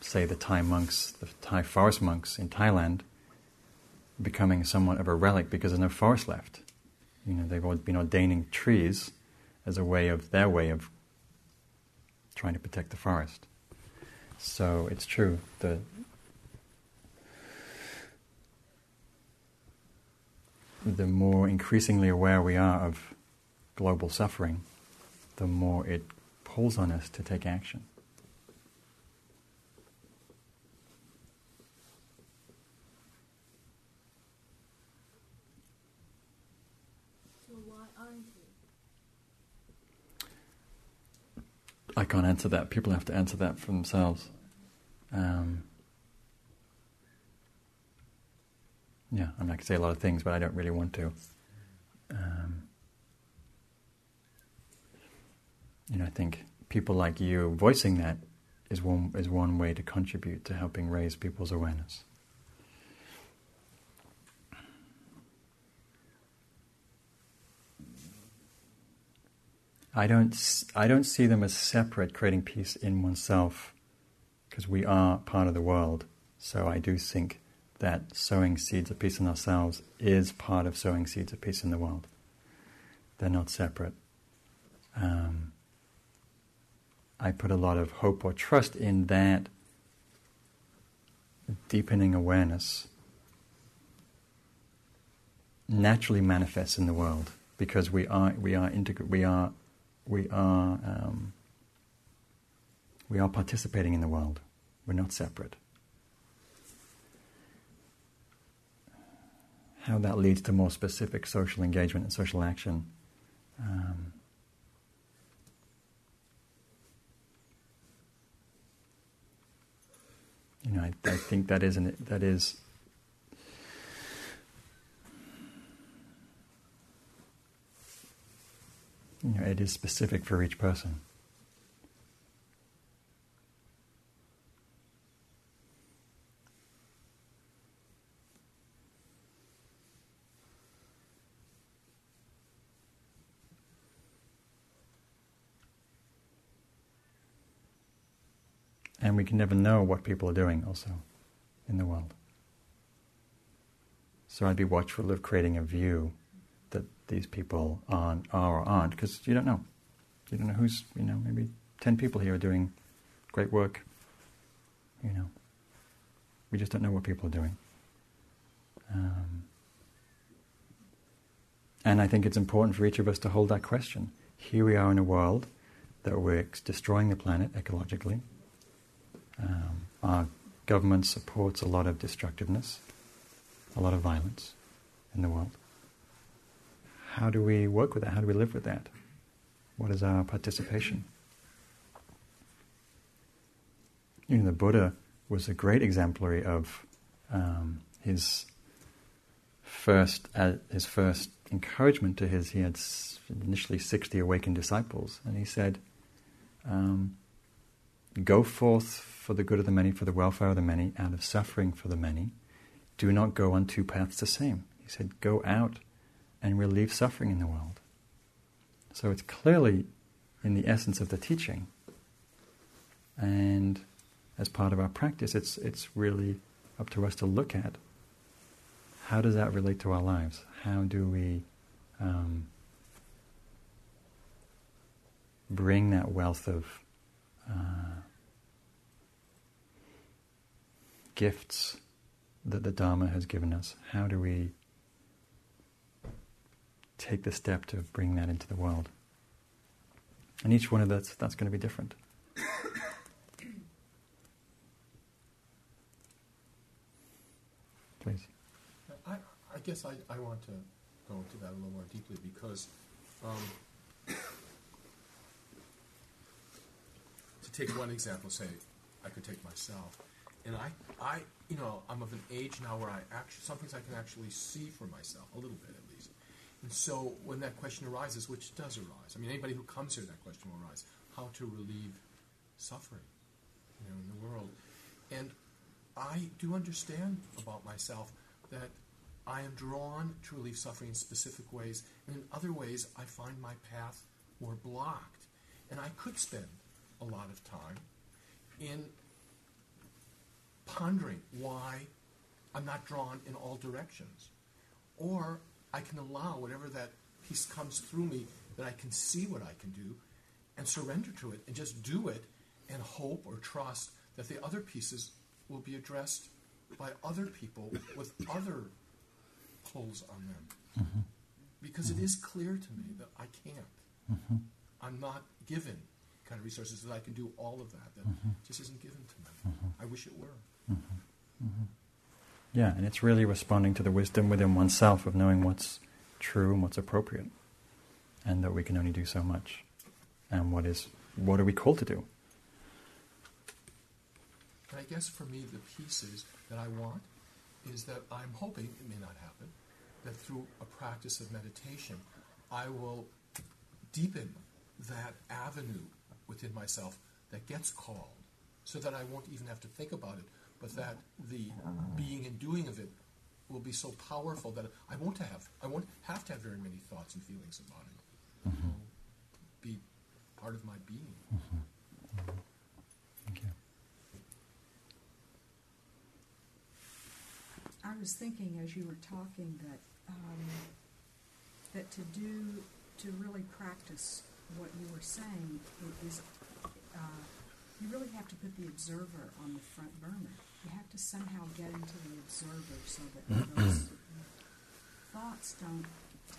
say, the Thai monks, the Thai forest monks in Thailand, becoming somewhat of a relic because there's no forest left. You know, they've been ordaining trees as a way of their way of trying to protect the forest. So it's true that the more increasingly aware we are of global suffering, the more it pulls on us to take action. So why aren't? I can't answer that. People have to answer that for themselves. Um, yeah, I mean, I can say a lot of things, but I don't really want to. Um, you know, I think people like you voicing that is one is one way to contribute to helping raise people's awareness. I don't I don't see them as separate, creating peace in oneself, because we are part of the world. So I do think that sowing seeds of peace in ourselves is part of sowing seeds of peace in the world. They're not separate. Um, I put a lot of hope or trust in that deepening awareness naturally manifests in the world because we are we are integra- we are we are um, we are participating in the world. We're not separate. how that leads to more specific social engagement and social action. Um, you know, I, I think that is an, that is you know, it is specific for each person. Can never know what people are doing also in the world. So I'd be watchful of creating a view that these people aren't, are or aren't, because you don't know. You don't know who's, you know, maybe 10 people here are doing great work. You know, we just don't know what people are doing. Um, and I think it's important for each of us to hold that question. Here we are in a world that we're destroying the planet ecologically. Um, our government supports a lot of destructiveness, a lot of violence in the world. How do we work with that? How do we live with that? What is our participation? You know, the Buddha was a great exemplary of um, his first uh, his first encouragement to his. He had initially sixty awakened disciples, and he said, um, "Go forth for the good of the many, for the welfare of the many, out of suffering for the many. Do not go on two paths the same. He said, go out and relieve suffering in the world. So it's clearly in the essence of the teaching. And as part of our practice, it's, it's really up to us to look at how does that relate to our lives? How do we um, bring that wealth of uh, gifts that the Dharma has given us, how do we take the step to bring that into the world? And each one of that's that's going to be different. (coughs) Please. I, I guess I, I want to go into that a little more deeply because um, (coughs) to take one example, say I could take myself and I, I, you know, I'm of an age now where I actually some things I can actually see for myself a little bit at least. And so when that question arises, which does arise, I mean, anybody who comes here, that question will arise: how to relieve suffering, you know, in the world. And I do understand about myself that I am drawn to relieve suffering in specific ways, and in other ways, I find my path more blocked. And I could spend a lot of time in pondering why I'm not drawn in all directions. Or I can allow whatever that piece comes through me that I can see what I can do and surrender to it and just do it and hope or trust that the other pieces will be addressed by other people with other pulls on them. Mm-hmm. Because mm-hmm. it is clear to me that I can't. Mm-hmm. I'm not given kind of resources that I can do all of that. That mm-hmm. just isn't given to me. Mm-hmm. I wish it were. Mm-hmm. Mm-hmm. Yeah, and it's really responding to the wisdom within oneself of knowing what's true and what's appropriate, and that we can only do so much. And what is what are we called to do? And I guess for me, the pieces that I want is that I'm hoping it may not happen that through a practice of meditation, I will deepen that avenue within myself that gets called, so that I won't even have to think about it, but that the being and doing of it will be so powerful that I won't have I won't have to have very many thoughts and feelings about it. Mm-hmm. It will be part of my being. Mm-hmm. Mm-hmm. Thank you. I was thinking as you were talking that um, that to do to really practice what you were saying is uh, you really have to put the observer on the front burner. You have to somehow get into the observer so that (clears throat) those thoughts don't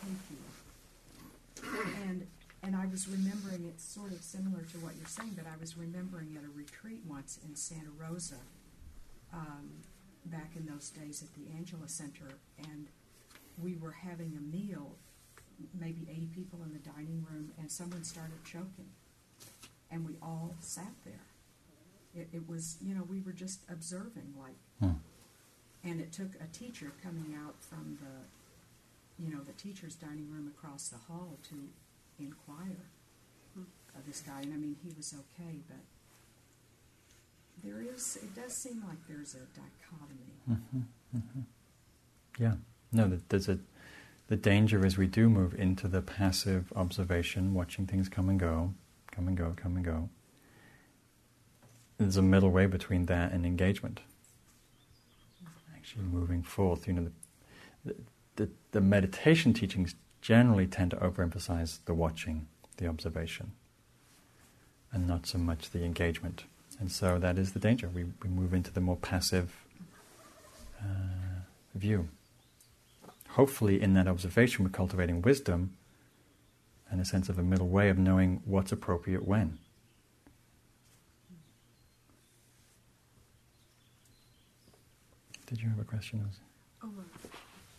take you. And and I was remembering it's sort of similar to what you're saying, but I was remembering at a retreat once in Santa Rosa, um, back in those days at the Angela Center, and we were having a meal, maybe 80 people in the dining room, and someone started choking, and we all sat there it, it was, you know, we were just observing, like, hmm. and it took a teacher coming out from the, you know, the teacher's dining room across the hall to inquire of this guy. And I mean, he was okay, but there is, it does seem like there's a dichotomy. hmm hmm Yeah. No, that there's a. The danger is we do move into the passive observation, watching things come and go, come and go, come and go. There's a middle way between that and engagement. Actually, moving forth. You know, the, the, the meditation teachings generally tend to overemphasize the watching, the observation, and not so much the engagement. And so that is the danger. We, we move into the more passive uh, view. Hopefully, in that observation, we're cultivating wisdom and a sense of a middle way of knowing what's appropriate when. Did you have a question? Oh,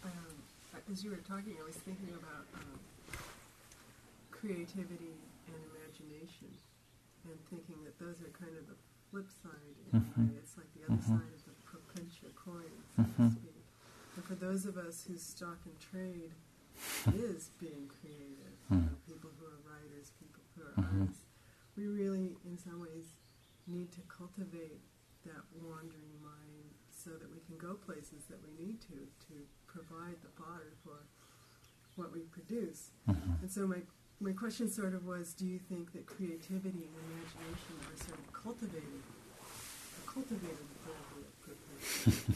um, as you were talking, I was thinking about um, creativity and imagination, and thinking that those are kind of the flip side. Mhm. It's like the other Mhm. side of the papancha coin, so Mhm. to speak. And for those of us whose stock and trade is being creative, you Hmm. know, people who are writers, people who are Mhm. artists, we really, in some ways, need to cultivate that wandering mind so that we can go places that we need to to provide the fodder for what we produce. Mhm. And so my my question sort of was, do you think that creativity and imagination are sort of cultivated, cultivated (laughs) probably appropriate?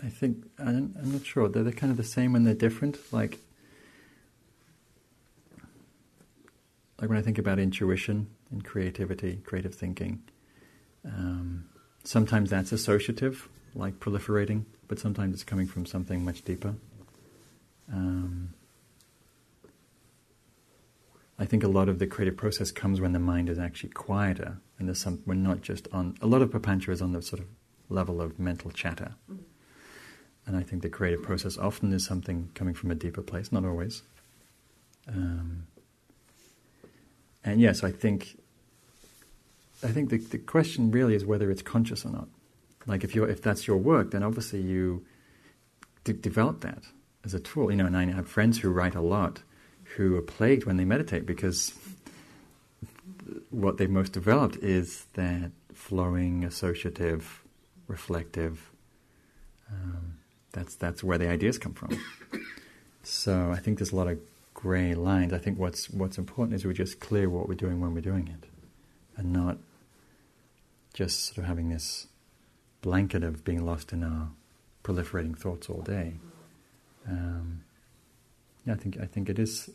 I think I'm, I'm not sure. They're, kind of the same when they're different. Like, like when I think about intuition and creativity, creative thinking. Um, sometimes that's associative, like proliferating, but sometimes it's coming from something much deeper. Um, I think a lot of the creative process comes when the mind is actually quieter, and there's some. We're not just on. A lot of papancha is on the sort of level of mental chatter. Mhm. And I think the creative process often is something coming from a deeper place, not always. Um, and yes, I think I think the, the question really is whether it's conscious or not. Like if you if that's your work, then obviously you de- develop that as a tool. You know, and I have friends who write a lot who are plagued when they meditate because what they've most developed is that flowing, associative, reflective. Um, that's that's where the ideas come from. So I think there's a lot of grey lines. I think what's what's important is we just clear what we're doing when we're doing it, and not just sort of having this blanket of being lost in our proliferating thoughts all day. Um, yeah, I think I think it is.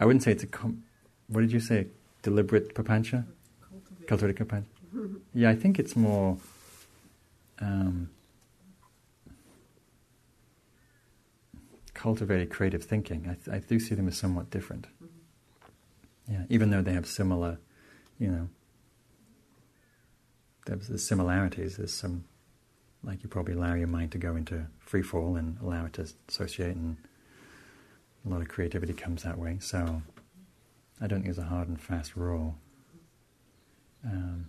I wouldn't say it's a. Com- what did you say? Deliberate papancha, Cultivate. cultivated papancha. Yeah, I think it's more. Um, cultivated creative thinking. I, th- I do see them as somewhat different. Mhm. Yeah, even though they have similar, you know, there's, there's similarities. There's some, like you probably allow your mind to go into free fall and allow it to associate, and a lot of creativity comes that way. So I don't think there's a hard and fast rule. Um,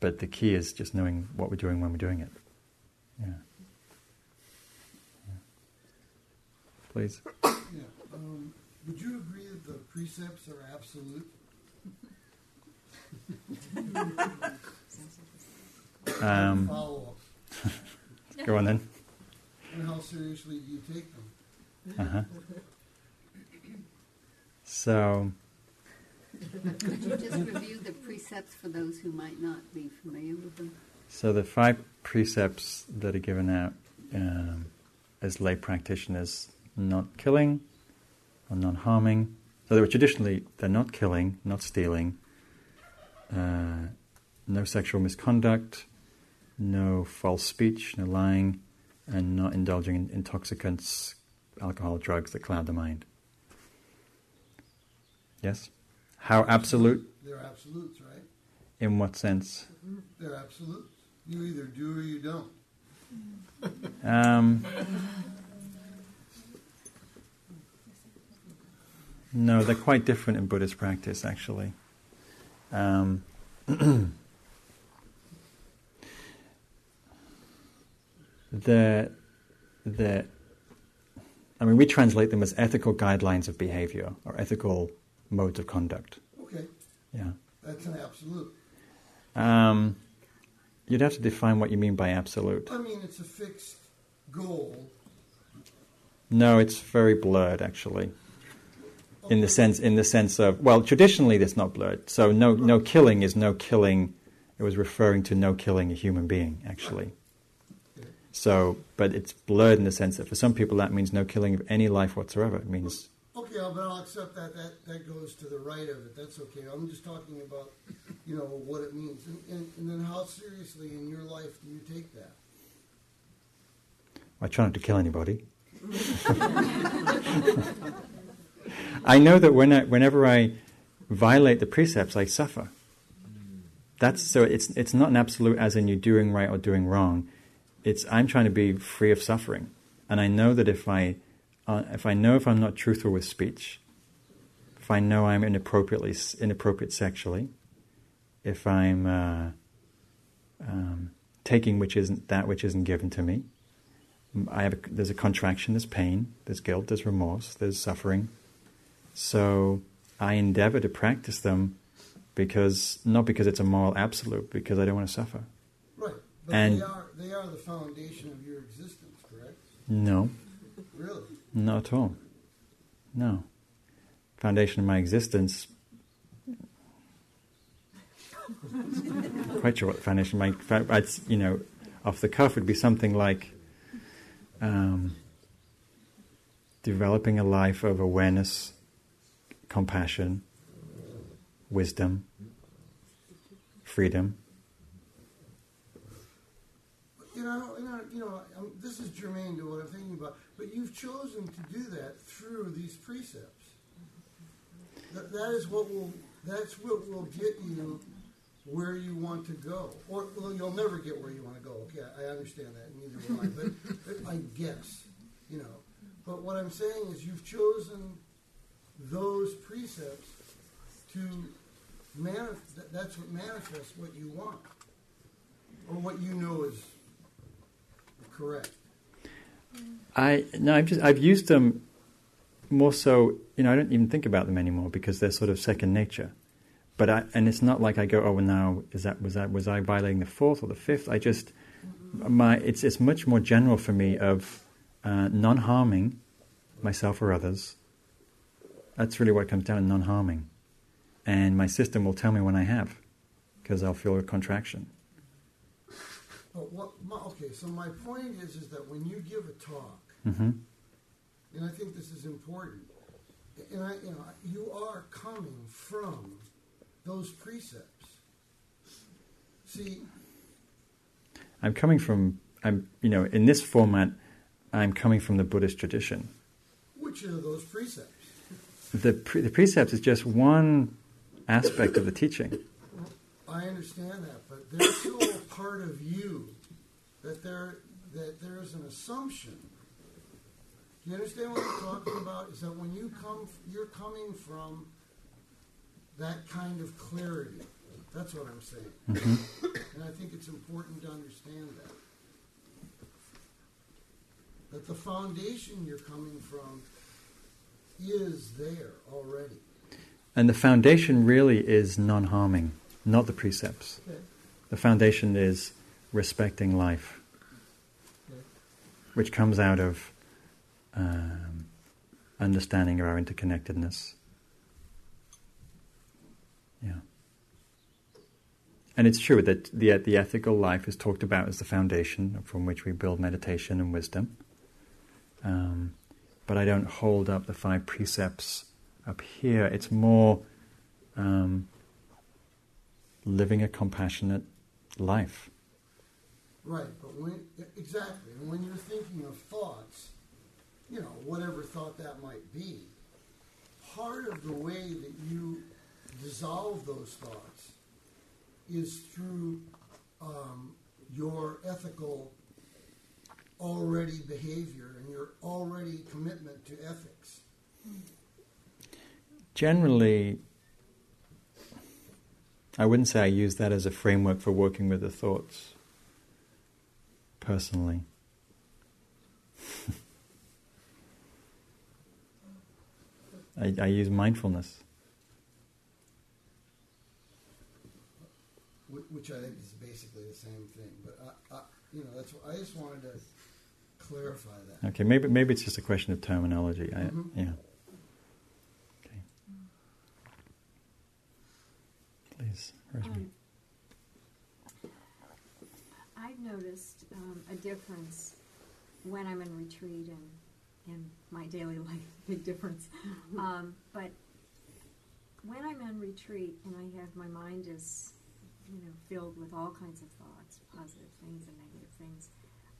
but the key is just knowing what we're doing when we're doing it. Yeah. Please. Yeah. Um, would you agree that the precepts are absolute? Um, Follow up. go on then. And how seriously do you take them? Uh-huh. So, Could you just review the precepts for those who might not be familiar with them? so the five precepts that are given out um, as lay practitioners: not killing, or non-harming. So they were traditionally they're not killing, not stealing, uh, no sexual misconduct, no false speech, no lying, and not indulging in intoxicants, alcohol, drugs that cloud the mind. Yes. How absolute? They're absolutes, right? In what sense? They're absolutes. You either do or you don't. Um, No, they're quite different in Buddhist practice, actually. Um, (clears throat) the, the, I mean, we translate them as ethical guidelines of behavior or ethical modes of conduct. Okay, Yeah. that's an absolute. Um, you'd have to define what you mean by absolute. I mean, it's a fixed goal. No, it's very blurred, actually. In the sense, in the sense of, well, traditionally it's not blurred. So no, no killing is no killing. It was referring to no killing a human being, actually. So, but it's blurred in the sense that for some people that means no killing of any life whatsoever. It means Okay, but I'll accept that. That that goes to the right of it. That's okay. I'm just talking about, you know, what it means, and, and, and then how seriously in your life do you take that? I try not to kill anybody. (laughs) (laughs) I know that when I, whenever I violate the precepts, I suffer. That's so. It's it's not an absolute as in you're doing right or doing wrong. It's I'm trying to be free of suffering, and I know that if I uh, if I know if I'm not truthful with speech, if I know I'm inappropriately inappropriate sexually, if I'm uh, um, taking which isn't that which isn't given to me, I have a, there's a contraction, there's pain, there's guilt, there's remorse, there's suffering. So I endeavor to practice them because not because it's a moral absolute, because I don't want to suffer. Right, but And- they are they are the foundation of your existence, correct? No, Really? not at all. No. Foundation of my existence. Quite sure what the foundation of my. I'd, you know, off the cuff would be something like um, developing a life of awareness, compassion, wisdom, freedom. You know, you know, you know um, this is germane to what I'm thinking about. But you've chosen to do that through these precepts. That, that is what will. That's what will get you where you want to go. Or well, you'll never get where you want to go. Okay, I understand that. Neither will I. But, but I guess, you know. But what I'm saying is, you've chosen those precepts to manifest. That's what manifests what you want, or what you know is correct. I no, I've just I've used them more so. You know, I don't even think about them anymore because they're sort of second nature. But I, and it's not like I go, oh, now is that was that was I violating the fourth or the fifth? I just my it's it's much more general for me of uh, non harming myself or others. That's really what comes down to non harming, and my system will tell me when I have, because I'll feel a contraction. What? My, okay, so my point is, is that when you give a talk, hmm and I think this is important, and I, you know, you are coming from those precepts. See, I'm coming from I'm you know in this format, I'm coming from the Buddhist tradition. which are those precepts? The pre- the precepts is just one aspect of the teaching. I understand that, but there's still a part of you that there that there's an assumption. Do you understand what I'm talking about? Is that when you come, you're coming from that kind of clarity. That's what I'm saying, mm-hmm. and I think it's important to understand that. That the foundation you're coming from is there already. And the foundation really is non-harming, not the precepts. Okay. The foundation is respecting life, Okay. which comes out of um, understanding of our interconnectedness. Yeah. And it's true that the, the ethical life is talked about as the foundation from which we build meditation and wisdom. Um, but I don't hold up the five precepts up here. It's more um, living a compassionate life. Right, but when exactly, and when you're thinking of thoughts, you know, whatever thought that might be, part of the way that you dissolve those thoughts is through um, your ethical already behavior your already commitment to ethics. generally, I wouldn't say I use that as a framework for working with the thoughts personally. (laughs) I, I use mindfulness. Which I think is basically the same thing, but I, I, you know, that's, what- I just wanted to clarify that. Okay, maybe maybe it's just a question of terminology. I, Mhm. Yeah. Okay. Please, Rosemary. Um, I've noticed um, a difference when I'm in retreat and in my daily (laughs) life, big difference. Um, but when I'm in retreat and I have my mind is, you know, filled with all kinds of thoughts, positive things and negative things,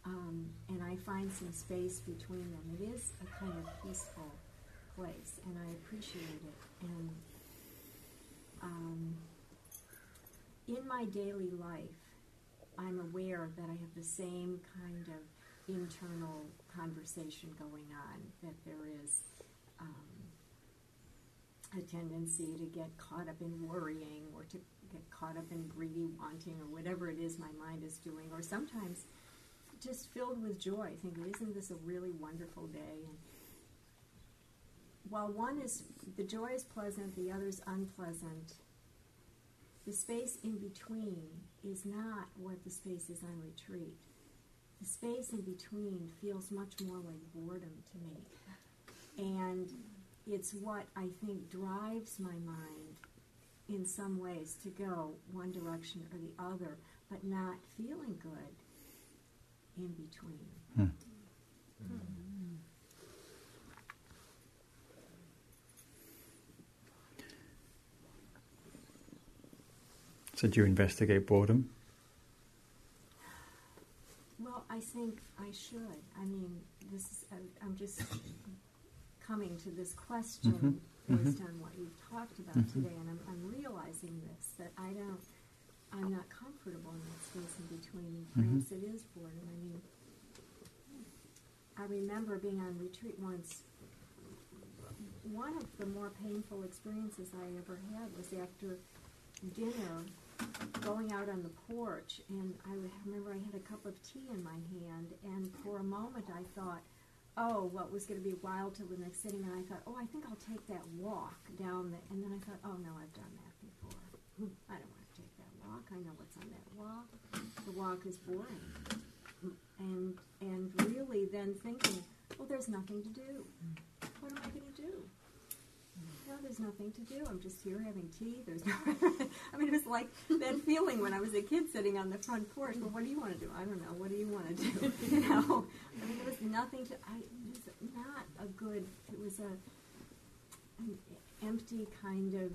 um, and I find some space between them, it is a kind of peaceful place, and I appreciate it. And um, in my daily life, I'm aware that I have the same kind of internal conversation going on, that there is um, a tendency to get caught up in worrying or to get caught up in greedy wanting or whatever it is my mind is doing, or sometimes just filled with joy, thinking, isn't this a really wonderful day? And while one is, the joy is pleasant, the other is unpleasant, the space in between is not what the space is on retreat. The space in between feels much more like boredom to me. And it's what I think drives my mind in some ways to go one direction or the other, but not feeling good in between. Hmm. So, do you investigate boredom? Well, I think I should. I mean, this is, I- I'm just coming to this question Mhm, based mhm. on what you've talked about Mhm. today, and I'm, I'm realizing this that I don't, I'm not comfortable in that space in between. Mm-hmm. Perhaps it is boredom. I mean, I remember being on retreat once. One of the more painful experiences I ever had was after dinner going out on the porch, and I remember I had a cup of tea in my hand, and for a moment I thought, oh, what was going to be wild till the next sitting, and I thought, oh, I think I'll take that walk down the, and then I thought, oh no, I've done that before. (laughs) I don't want to take that walk. I know what's on that walk. The walk is boring, and and really then thinking, well, there's nothing to do. What am I going to do? No, there's nothing to do. I'm just here having tea. There's no. (laughs) I mean, it was like that feeling when I was a kid sitting on the front porch. Well, what do you want to do? I don't know. What do you want to do? (laughs) You know. I mean, there was nothing to. I. It was not a good. It was a an empty kind of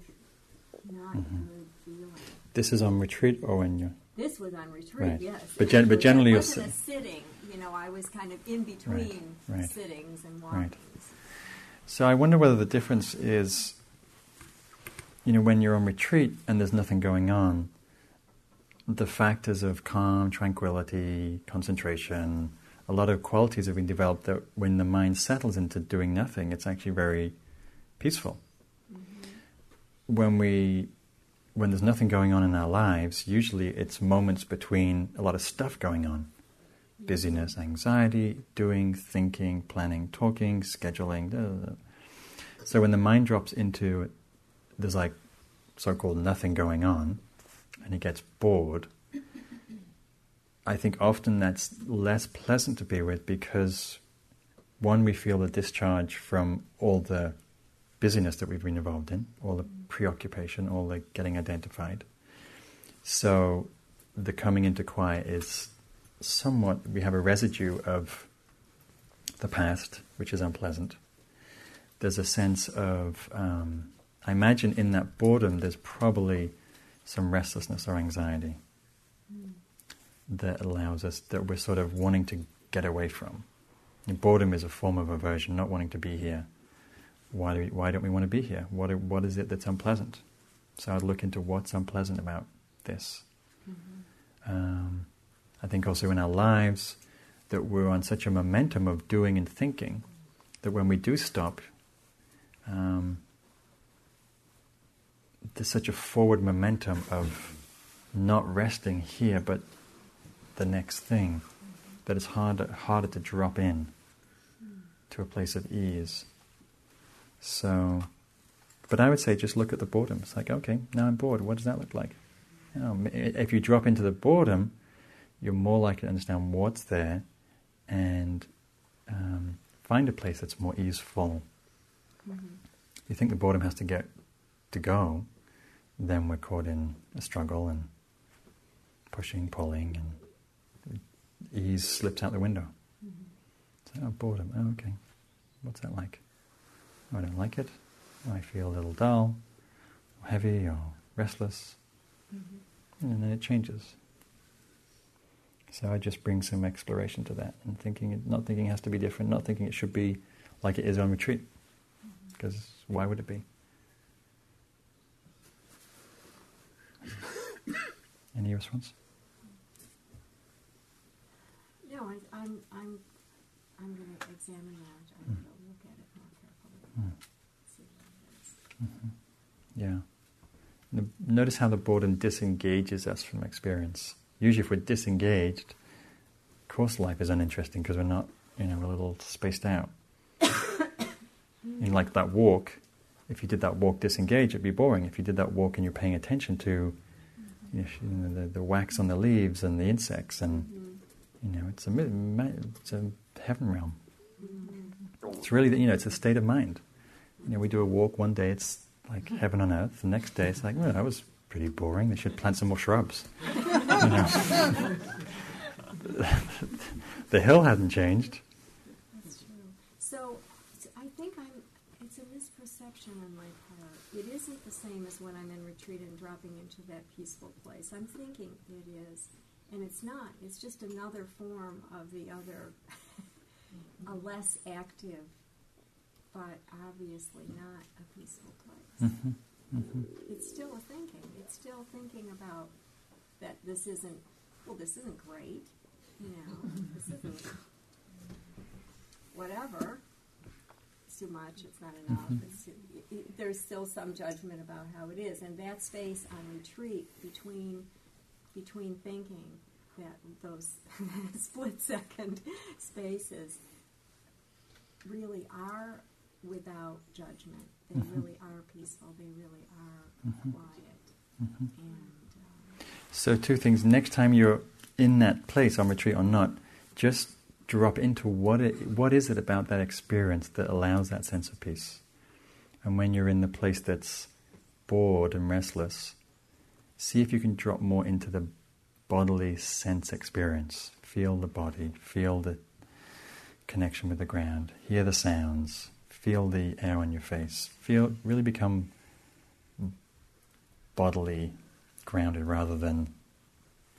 Mhm. feeling. This is on retreat or when you're. This was on retreat, Right. yes. But gen- but generally it you're wasn't a sit- sitting. You know, I was kind of in between right. sittings and Right. walkings. So, I wonder whether the difference is, you know, when you're on retreat and there's nothing going on, the factors of calm, tranquility, concentration, a lot of qualities have been developed that when the mind settles into doing nothing, it's actually very peaceful. When we when there's nothing going on in our lives, usually it's moments between a lot of stuff going on. Busyness, anxiety, doing, thinking, planning, talking, scheduling. da, da, da. So when the mind drops into there's like so-called nothing going on, and it gets bored, I think often that's less pleasant to be with because one, we feel the discharge from all the busyness that we've been involved in, all the preoccupation, all the getting identified. So the coming into quiet is somewhat, we have a residue of the past, which is unpleasant. There's a sense of, um, I imagine in that boredom, there's probably some restlessness or anxiety that allows us, that we're sort of wanting to get away from. And boredom is a form of aversion, not wanting to be here. Why, do we, why don't we want to be here? What, what is it that's unpleasant? So I'd look into what's unpleasant about this. Um, I think also in our lives that we're on such a momentum of doing and thinking that when we do stop, um, there's such a forward momentum of not resting here, but the next thing, that it's harder harder to drop in to a place of ease. So, but I would say just look at the boredom. It's like, okay, now I'm bored. What does that look like? You know, if you drop into the boredom, you're more likely to understand what's there and um, find a place that's more easeful. Mm-hmm. You think the boredom has to get to go, then we're caught in a struggle and pushing, pulling, and ease slips out the window. Mm-hmm. So, oh, boredom. Oh, okay. What's that like? I don't like it. I feel a little dull, or heavy, or restless. Mm-hmm. And then it changes. So I just bring some exploration to that, and thinking, not thinking it has to be different, not thinking it should be like it is on retreat, because why would it be? (coughs) Any response? No, I, I'm, I'm, I'm going to examine that. I'm Mm. going to look at it more carefully. Mm. See what it is. hmm Yeah. Notice how the boredom disengages us from experience. Usually, if we're disengaged, of course life is uninteresting because we're not, you know, we're a little spaced out. (coughs) know, like that walk, if you did that walk disengaged, it'd be boring. If you did that walk and you're paying attention to you know, the, the wax on the leaves and the insects, and Mhm. you know, it's a it's a heaven realm. It's really, you know, it's a state of mind. You know, we do a walk one day, it's like heaven on earth. The next day, it's like, well, that was pretty boring. They should plant some more shrubs. you know. (laughs) the hill hasn't changed. That's true. So, I think I'm, it's a misperception on my part. It isn't the same as when I'm in retreat and dropping into that peaceful place. I'm thinking it is, and it's not. It's just another form of the other, (laughs) a less active, but obviously not a peaceful place. hmm hmm It's still a thinking. It's still thinking about that this isn't, well, this isn't great, you know, this isn't whatever. It's too much, it's not enough. Mhm. It's too, i i there's still some judgment about how it is. And that space on retreat between, between thinking, that those (laughs) split second spaces really are without judgment. They Mhm. really are peaceful. They really are Mhm. quiet. hmm And um, So, two things. Next time you're in that place on retreat or not, just drop into what it, what is it about that experience that allows that sense of peace. And when you're in the place that's bored and restless, see if you can drop more into the bodily sense experience. Feel the body, feel the connection with the ground, hear the sounds, feel the air on your face. Feel really become bodily grounded rather than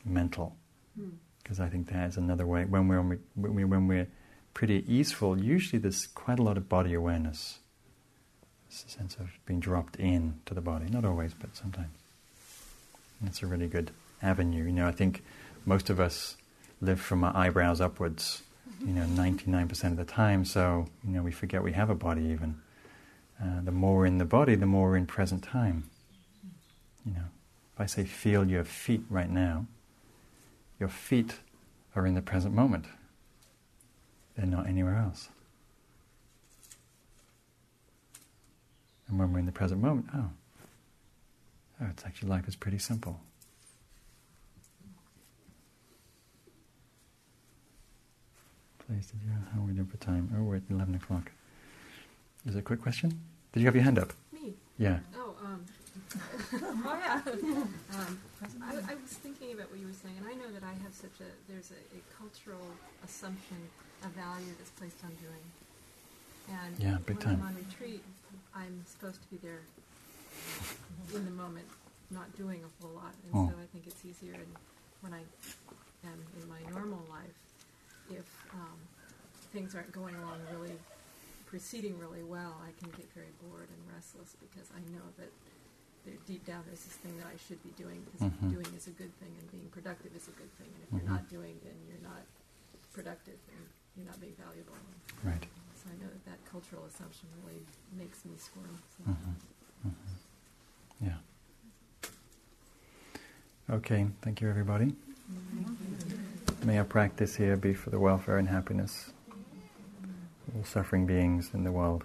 mental hmm. because I think that is another way. When we're when we- when we're pretty easeful, usually there's quite a lot of body awareness. It's a sense of being dropped in to the body. Not always, but sometimes. And it's a really good avenue. You know, I think most of us live from our eyebrows upwards. You know, ninety nine percent of the time. So you know, we forget we have a body. Even uh, the more in the body, the more in present time. You know, if I say feel your feet right now, your feet are in the present moment. They're not anywhere else. And when we're in the present moment, oh, oh, it's actually life is pretty simple. Please, did you? How are we doing for time? Oh, we're at eleven o'clock. Is it a quick question? Did you have your hand up? Me? Yeah. Oh, um, (laughs) oh yeah. um, I, I was thinking about what you were saying, and I know that I have such a there's a, a cultural assumption of value that's placed on doing. And Yeah, big when time. I'm on retreat, I'm supposed to be there in the moment, not doing a whole lot, and Oh. so I think it's easier. And when I am in my normal life, if um, things aren't going along really proceeding really well, I can get very bored and restless because I know that there, deep down there's this thing that I should be doing because Mhm. doing is a good thing and being productive is a good thing. And if you're Mhm. not doing, then you're not productive and you're not being valuable. Right. So I know that that cultural assumption really makes me squirm. So. hmm hmm Yeah. Okay, thank you, everybody. May our practice here be for the welfare and happiness of all suffering beings in the world.